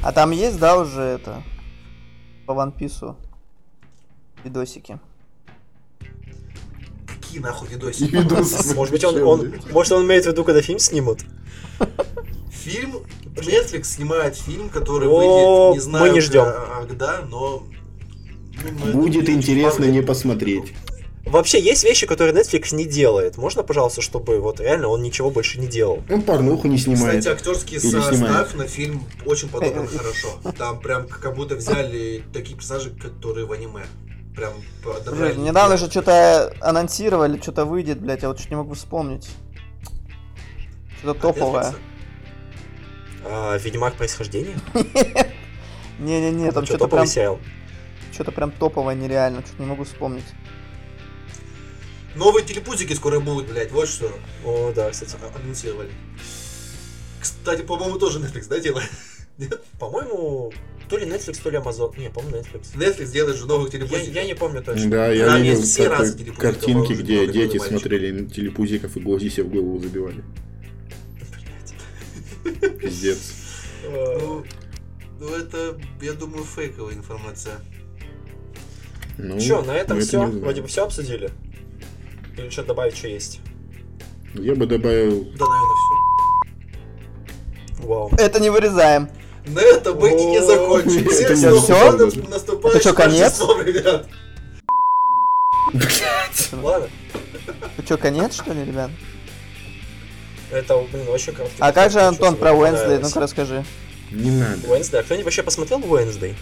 Speaker 3: А там есть, да, уже это, по One Piece видосики?
Speaker 4: Какие нахуй видосики?
Speaker 2: Видос.
Speaker 1: Может быть, он, он, может, он имеет в виду, когда фильм снимут?
Speaker 4: Фильм, Netflix снимает фильм, который
Speaker 1: О,
Speaker 4: выйдет, не знаю,
Speaker 1: мы не ждем.
Speaker 4: когда, но... ну,
Speaker 2: Будет интересно не посмотреть.
Speaker 1: Вообще, есть вещи, которые Netflix не делает. Можно, пожалуйста, чтобы вот реально он ничего больше не делал?
Speaker 2: Он порнуху не снимает.
Speaker 4: Кстати, актерский
Speaker 2: Или
Speaker 4: состав
Speaker 2: снимает.
Speaker 4: на фильм очень подобран хорошо. Там прям как будто взяли такие персонажи, которые в аниме. Прям подобрали.
Speaker 3: Блин, недавно же что-то анонсировали, что-то выйдет, блядь, я вот чуть не могу вспомнить. Что-то топовое.
Speaker 1: А, Ведьмак происхождения? (laughs)
Speaker 3: Не-не-не, там
Speaker 1: Что,
Speaker 3: что-то прям,
Speaker 1: сериал?
Speaker 3: что-то прям топовое нереально, что-то не могу вспомнить.
Speaker 4: Новые телепузики скоро будут, блядь, вот что
Speaker 1: О, да, кстати.
Speaker 4: а- анонсировали. Кстати, по-моему, тоже Netflix, да, делает? (laughs) Нет?
Speaker 1: По-моему, то ли Netflix, то ли Amazon. Не, по-моему, Netflix.
Speaker 4: Netflix делает же новых
Speaker 1: Я,
Speaker 4: телепузиков.
Speaker 1: я не помню точно.
Speaker 2: Да, я
Speaker 4: Там
Speaker 2: видел
Speaker 4: есть все
Speaker 2: как-то
Speaker 4: разные телепузики,
Speaker 2: картинки, где дети смотрели телепузиков и себе в голову забивали. Пиздец.
Speaker 4: Ну, ну, это, я думаю, фейковая информация.
Speaker 2: Ну,
Speaker 1: Че, на этом
Speaker 2: это
Speaker 1: все?
Speaker 2: знаем.
Speaker 1: Вроде бы все обсудили. Или что добавить, что есть?
Speaker 2: Я бы добавил...
Speaker 4: Да, наверное, все.
Speaker 1: Вау.
Speaker 3: Это не вырезаем.
Speaker 4: На это мы и не закончим.
Speaker 2: это
Speaker 4: годом, с наступающим
Speaker 3: Это чё, конец?
Speaker 4: Ребят.
Speaker 1: Ладно.
Speaker 3: Ну что, конец, что ли, ребят?
Speaker 1: Это, блин, очень короткий.
Speaker 3: А как же, Антон, про
Speaker 1: понравилось.
Speaker 3: Ну-ка расскажи.
Speaker 2: Не надо.
Speaker 1: Уэнсдей. А кто-нибудь вообще посмотрел Уэнсдей?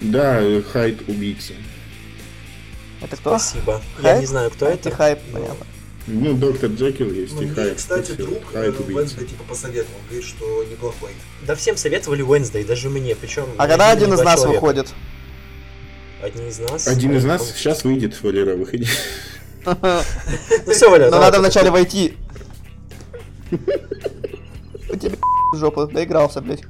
Speaker 2: Да, Хайд убийца.
Speaker 3: Это кто?
Speaker 1: Спасибо. Я
Speaker 3: Хайп?
Speaker 1: не знаю, кто
Speaker 3: и
Speaker 1: это.
Speaker 3: хайп,
Speaker 1: но-
Speaker 3: понятно.
Speaker 2: Ну, доктор Джекил есть
Speaker 4: Ну,
Speaker 2: и
Speaker 4: мне,
Speaker 2: Хайд.
Speaker 4: кстати, друг
Speaker 2: Хайд
Speaker 4: э. Венсдей, типа посоветовал, говорит, что неплохой.
Speaker 1: Да всем советовали Уэнсдей, даже мне. Причем.
Speaker 3: А когда один из нас выходит?
Speaker 1: Один из нас?
Speaker 2: Один из нас сейчас выйдет, Валера, выходи. (laughs)
Speaker 1: Ну все, Валя,
Speaker 3: Но надо вначале войти. У тебя (laughs) в жопу доигрался, блядь.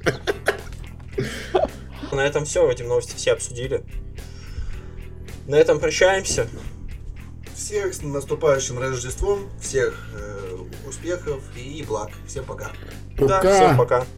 Speaker 1: На этом все, эти новости все обсудили. На этом прощаемся.
Speaker 4: Всех с наступающим Рождеством, всех э, успехов и благ. Всем пока.
Speaker 1: Да,
Speaker 2: Пока.
Speaker 1: всем пока.